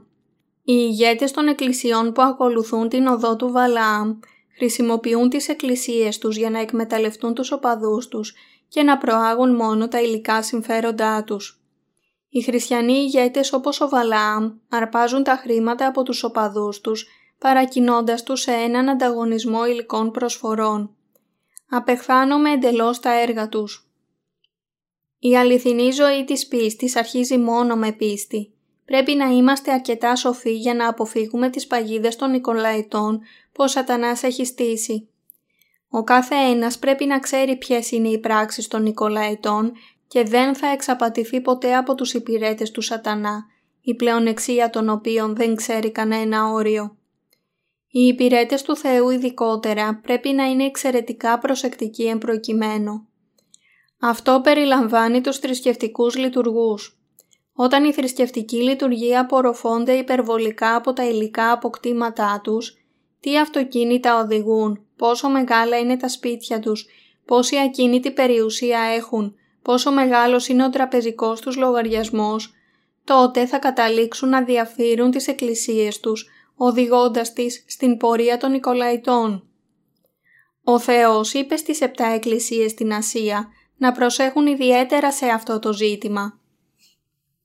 Οι ηγέτες των εκκλησιών που ακολουθούν την οδό του Βαλαάμ χρησιμοποιούν τις εκκλησίες τους για να εκμεταλλευτούν τους οπαδούς τους και να προάγουν μόνο τα υλικά συμφέροντά τους. Οι χριστιανοί ηγέτες όπως ο Βαλαάμ αρπάζουν τα χρήματα από τους οπαδούς τους παρακινώντας τους σε έναν ανταγωνισμό υλικών προσφορών. Απεχθάνομαι εντελώς τα έργα τους. Η αληθινή ζωή της πίστης αρχίζει μόνο με πίστη. Πρέπει να είμαστε αρκετά σοφοί για να αποφύγουμε τις παγίδες των Νικολαϊτών που ο σατανάς έχει στήσει. Ο κάθε ένας πρέπει να ξέρει ποιες είναι οι πράξεις των Νικολαϊτών και δεν θα εξαπατηθεί ποτέ από τους υπηρέτες του σατανά, η πλεονεξία των οποίων δεν ξέρει κανένα όριο. Οι υπηρέτες του Θεού ειδικότερα πρέπει να είναι εξαιρετικά προσεκτικοί εμπροκειμένου. Αυτό περιλαμβάνει τους θρησκευτικούς λειτουργούς. Όταν η θρησκευτική λειτουργία απορροφώνται υπερβολικά από τα υλικά αποκτήματά τους, τι αυτοκίνητα οδηγούν, πόσο μεγάλα είναι τα σπίτια τους, πόση ακίνητη περιουσία έχουν, πόσο μεγάλος είναι ο τραπεζικός τους λογαριασμός, τότε θα καταλήξουν να διαφύρουν τις εκκλησίες τους, οδηγώντας τις στην πορεία των Νικολαϊτών. Ο Θεός είπε στις επτά εκκλησίες στην Ασία να προσέχουν ιδιαίτερα σε αυτό το ζήτημα.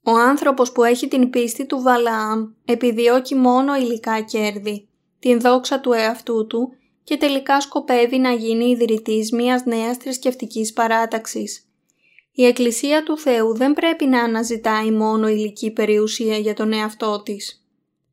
Ο άνθρωπος που έχει την πίστη του Βαλαάμ επιδιώκει μόνο υλικά κέρδη, την δόξα του εαυτού του και τελικά σκοπεύει να γίνει ιδρυτής μιας νέας θρησκευτικής παράταξης. Η Εκκλησία του Θεού δεν πρέπει να αναζητάει μόνο υλική περιουσία για τον εαυτό της.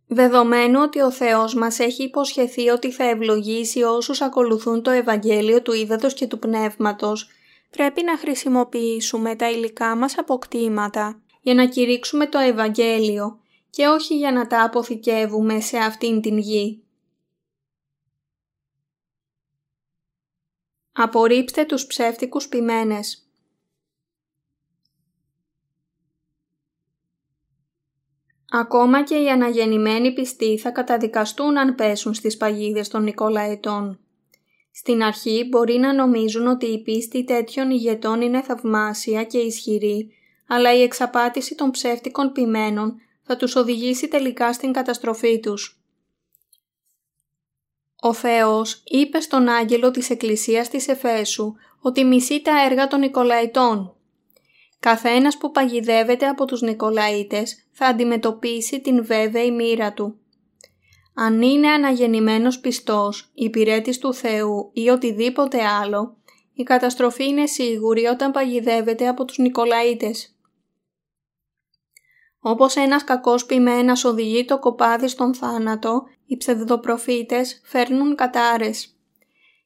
Δεδομένου ότι ο Θεός μας έχει υποσχεθεί ότι θα ευλογήσει όσους ακολουθούν το Ευαγγέλιο του Ήδατος και του Πνεύματος, πρέπει να χρησιμοποιήσουμε τα υλικά μας αποκτήματα για να κηρύξουμε το Ευαγγέλιο και όχι για να τα αποθηκεύουμε σε αυτήν την γη. Απορρίψτε τους ψεύτικους ποιμένες. Ακόμα και οι αναγεννημένοι πιστοί θα καταδικαστούν αν πέσουν στις παγίδες των Νικολαετών. Στην αρχή μπορεί να νομίζουν ότι η πίστη τέτοιων ηγετών είναι θαυμάσια και ισχυρή, αλλά η εξαπάτηση των ψεύτικων ποιμένων θα τους οδηγήσει τελικά στην καταστροφή τους. Ο Θεός είπε στον άγγελο της Εκκλησίας της Εφέσου ότι μισεί τα έργα των Νικολαϊτών Καθένας που παγιδεύεται από τους Νικολαίτες θα αντιμετωπίσει την βέβαιη μοίρα του. Αν είναι αναγεννημένος πιστός, υπηρέτης του Θεού ή οτιδήποτε άλλο, η καταστροφή είναι σίγουρη όταν παγιδεύεται από τους Νικολαίτες. Όπως ένας κακός ποιμένας οδηγεί το κοπάδι στον θάνατο, οι ψευδοπροφήτες φέρνουν κατάρες.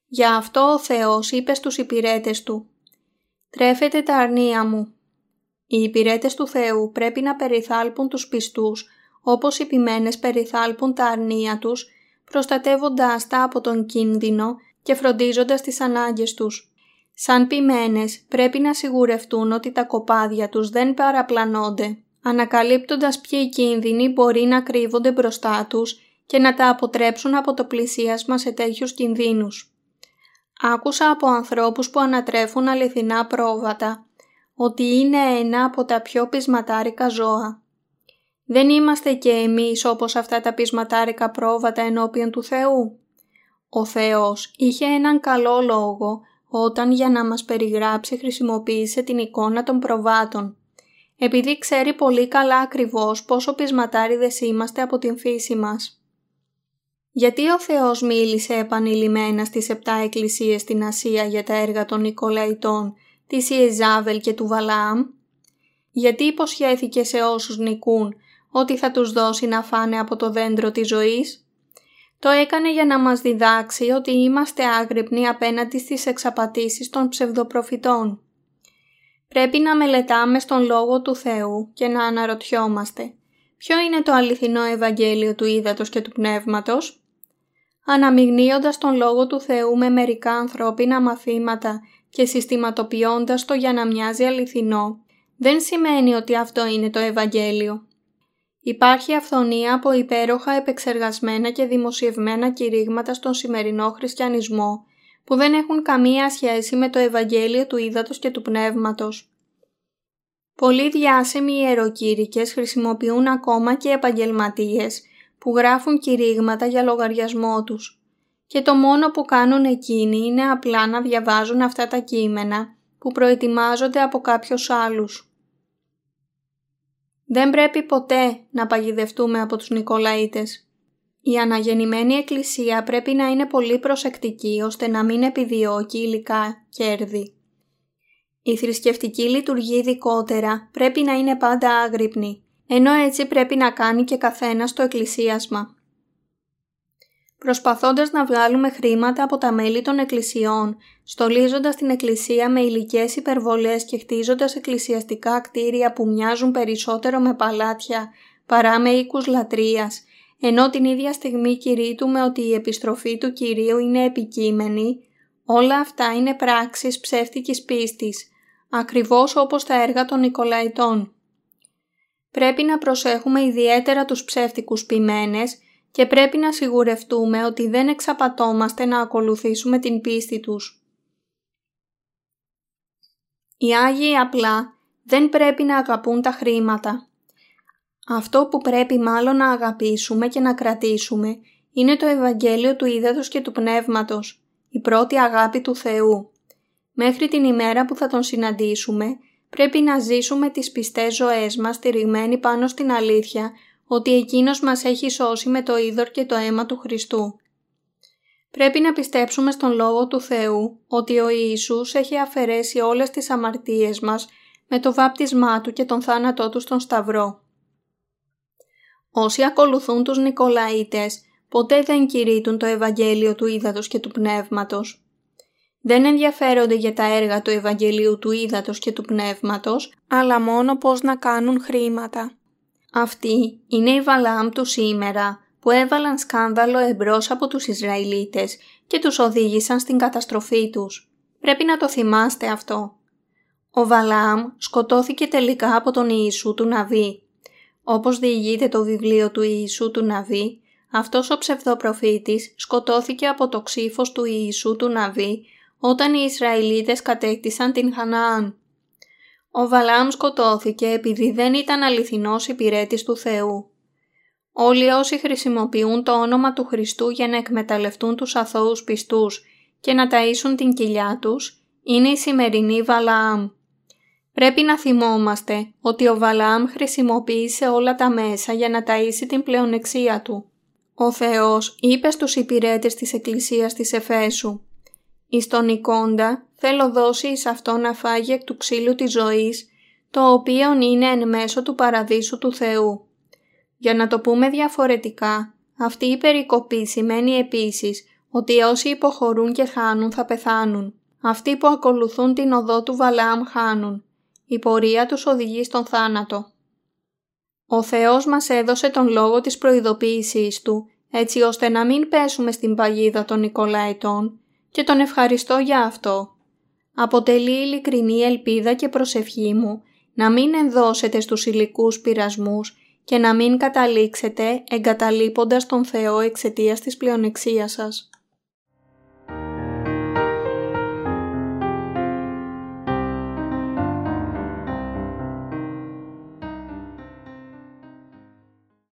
Γι' αυτό ο Θεός είπε στους υπηρέτες του «Τρέφετε τα αρνία μου, οι υπηρέτες του Θεού πρέπει να περιθάλπουν τους πιστούς όπως οι ποιμένες περιθάλπουν τα αρνία τους, προστατεύοντάς τα από τον κίνδυνο και φροντίζοντας τις ανάγκες τους. Σαν ποιμένες πρέπει να σιγουρευτούν ότι τα κοπάδια τους δεν παραπλανώνται, ανακαλύπτοντας ποιοι κίνδυνοι μπορεί να κρύβονται μπροστά τους και να τα αποτρέψουν από το πλησίασμα σε τέτοιους κινδύνους. Άκουσα από ανθρώπους που ανατρέφουν αληθινά πρόβατα ότι είναι ένα από τα πιο πεισματάρικα ζώα. Δεν είμαστε και εμείς όπως αυτά τα πεισματάρικα πρόβατα ενώπιον του Θεού. Ο Θεός είχε έναν καλό λόγο όταν για να μας περιγράψει χρησιμοποίησε την εικόνα των προβάτων. επειδή ξέρει πολύ καλά ακριβώς πόσο πεισματάριδες είμαστε από την φύση μας. Γιατί ο Θεός μίλησε επανειλημμένα στις επτά εκκλησίες στην Ασία για τα έργα των Νικολαϊτών, της Ιεζάβελ και του Βαλάμ; Γιατί υποσχέθηκε σε όσους νικούν ότι θα τους δώσει να φάνε από το δέντρο της ζωής. Το έκανε για να μας διδάξει ότι είμαστε άγρυπνοι απέναντι στις εξαπατήσεις των ψευδοπροφητών. Πρέπει να μελετάμε στον Λόγο του Θεού και να αναρωτιόμαστε ποιο είναι το αληθινό Ευαγγέλιο του Ήδατος και του Πνεύματος; Αναμειγνύοντας τον Λόγο του Θεού με μερικά ανθρώπινα μαθήματα και συστηματοποιώντας το για να μοιάζει αληθινό, δεν σημαίνει ότι αυτό είναι το Ευαγγέλιο. Υπάρχει αυθονία από υπέροχα επεξεργασμένα και δημοσιευμένα κηρύγματα στον σημερινό χριστιανισμό που δεν έχουν καμία σχέση με το Ευαγγέλιο του Ήδατος και του Πνεύματος. Πολλοί διάσημοι ιεροκήρυκες χρησιμοποιούν ακόμα και επαγγελματίες που γράφουν κηρύγματα για λογαριασμό τους και το μόνο που κάνουν εκείνοι είναι απλά να διαβάζουν αυτά τα κείμενα που προετοιμάζονται από κάποιους άλλους. Δεν πρέπει ποτέ να παγιδευτούμε από τους Νικολαίτες. Η αναγεννημένη εκκλησία πρέπει να είναι πολύ προσεκτική ώστε να μην επιδιώκει υλικά κέρδη. Η θρησκευτική λειτουργία ειδικότερα πρέπει να είναι πάντα άγρυπνη, ενώ έτσι πρέπει να κάνει και καθένας στο εκκλησίασμα. Προσπαθώντας να βγάλουμε χρήματα από τα μέλη των εκκλησιών, στολίζοντας την εκκλησία με υλικές υπερβολές και χτίζοντας εκκλησιαστικά κτίρια που μοιάζουν περισσότερο με παλάτια παρά με οίκους λατρείας, ενώ την ίδια στιγμή κηρύττουμε ότι η επιστροφή του Κυρίου είναι επικείμενη, όλα αυτά είναι πράξεις ψεύτικης πίστης, ακριβώς όπως τα έργα των Νικολαϊτών. Πρέπει να προσέχουμε ιδιαίτερα τους ψεύτικους ποιμένες και πρέπει να σιγουρευτούμε ότι δεν εξαπατώμαστε να ακολουθήσουμε την πίστη τους. Οι Άγιοι απλά δεν πρέπει να αγαπούν τα χρήματα. Αυτό που πρέπει μάλλον να αγαπήσουμε και να κρατήσουμε είναι το Ευαγγέλιο του Ήδατος και του Πνεύματος, η πρώτη αγάπη του Θεού. Μέχρι την ημέρα που θα Τον συναντήσουμε, πρέπει να ζήσουμε τις πιστές ζωές μας στηριγμένοι πάνω στην αλήθεια ότι Εκείνος μας έχει σώσει με το είδωρ και το αίμα του Χριστού. Πρέπει να πιστέψουμε στον Λόγο του Θεού ότι ο Ιησούς έχει αφαιρέσει όλες τις αμαρτίες μας με το βάπτισμά Του και τον θάνατό Του στον Σταυρό. Όσοι ακολουθούν τους Νικολαίτες ποτέ δεν κηρύττουν το Ευαγγέλιο του Ήδατος και του Πνεύματος. Δεν ενδιαφέρονται για τα έργα του Ευαγγελίου του Ήδατος και του Πνεύματος, αλλά μόνο πώς να κάνουν χρήματα. Αυτοί είναι οι Βαλάμ του σήμερα που έβαλαν σκάνδαλο εμπρός από τους Ισραηλίτες και τους οδήγησαν στην καταστροφή τους. Πρέπει να το θυμάστε αυτό. Ο Βαλάμ σκοτώθηκε τελικά από τον Ιησού του Ναβί. Όπως διηγείται το βιβλίο του Ιησού του Ναβί, αυτός ο ψευδοπροφήτης σκοτώθηκε από το ξύφος του Ιησού του Ναβί όταν οι Ισραηλίτες κατέκτησαν την Χαναάν. Ο Βαλάμ σκοτώθηκε επειδή δεν ήταν αληθινός υπηρέτης του Θεού. Όλοι όσοι χρησιμοποιούν το όνομα του Χριστού για να εκμεταλλευτούν τους αθώους πιστούς και να ταΐσουν την κοιλιά τους, είναι η σημερινή Βαλάμ. Πρέπει να θυμόμαστε ότι ο Βαλάμ χρησιμοποίησε όλα τα μέσα για να ταΐσει την πλεονεξία του. Ο Θεός είπε στους υπηρέτες της Εκκλησίας της Εφέσου «Εις τον εικόντα θέλω δώσει εις αυτό να φάγει εκ του ξύλου της ζωής, το οποίο είναι εν μέσω του παραδείσου του Θεού». Για να το πούμε διαφορετικά, αυτή η περικοπή σημαίνει επίσης ότι όσοι υποχωρούν και χάνουν θα πεθάνουν. Αυτοί που ακολουθούν την οδό του Βαλάμ χάνουν. Η πορεία τους οδηγεί στον θάνατο. Ο Θεός μας έδωσε τον λόγο της προειδοποίησής Του, έτσι ώστε να μην πέσουμε στην παγίδα των Νικολαϊτών και τον ευχαριστώ για αυτό. Αποτελεί ειλικρινή ελπίδα και προσευχή μου να μην ενδώσετε στους υλικούς πειρασμούς και να μην καταλήξετε εγκαταλείποντας τον Θεό εξαιτίας της πλεονεξίας σας.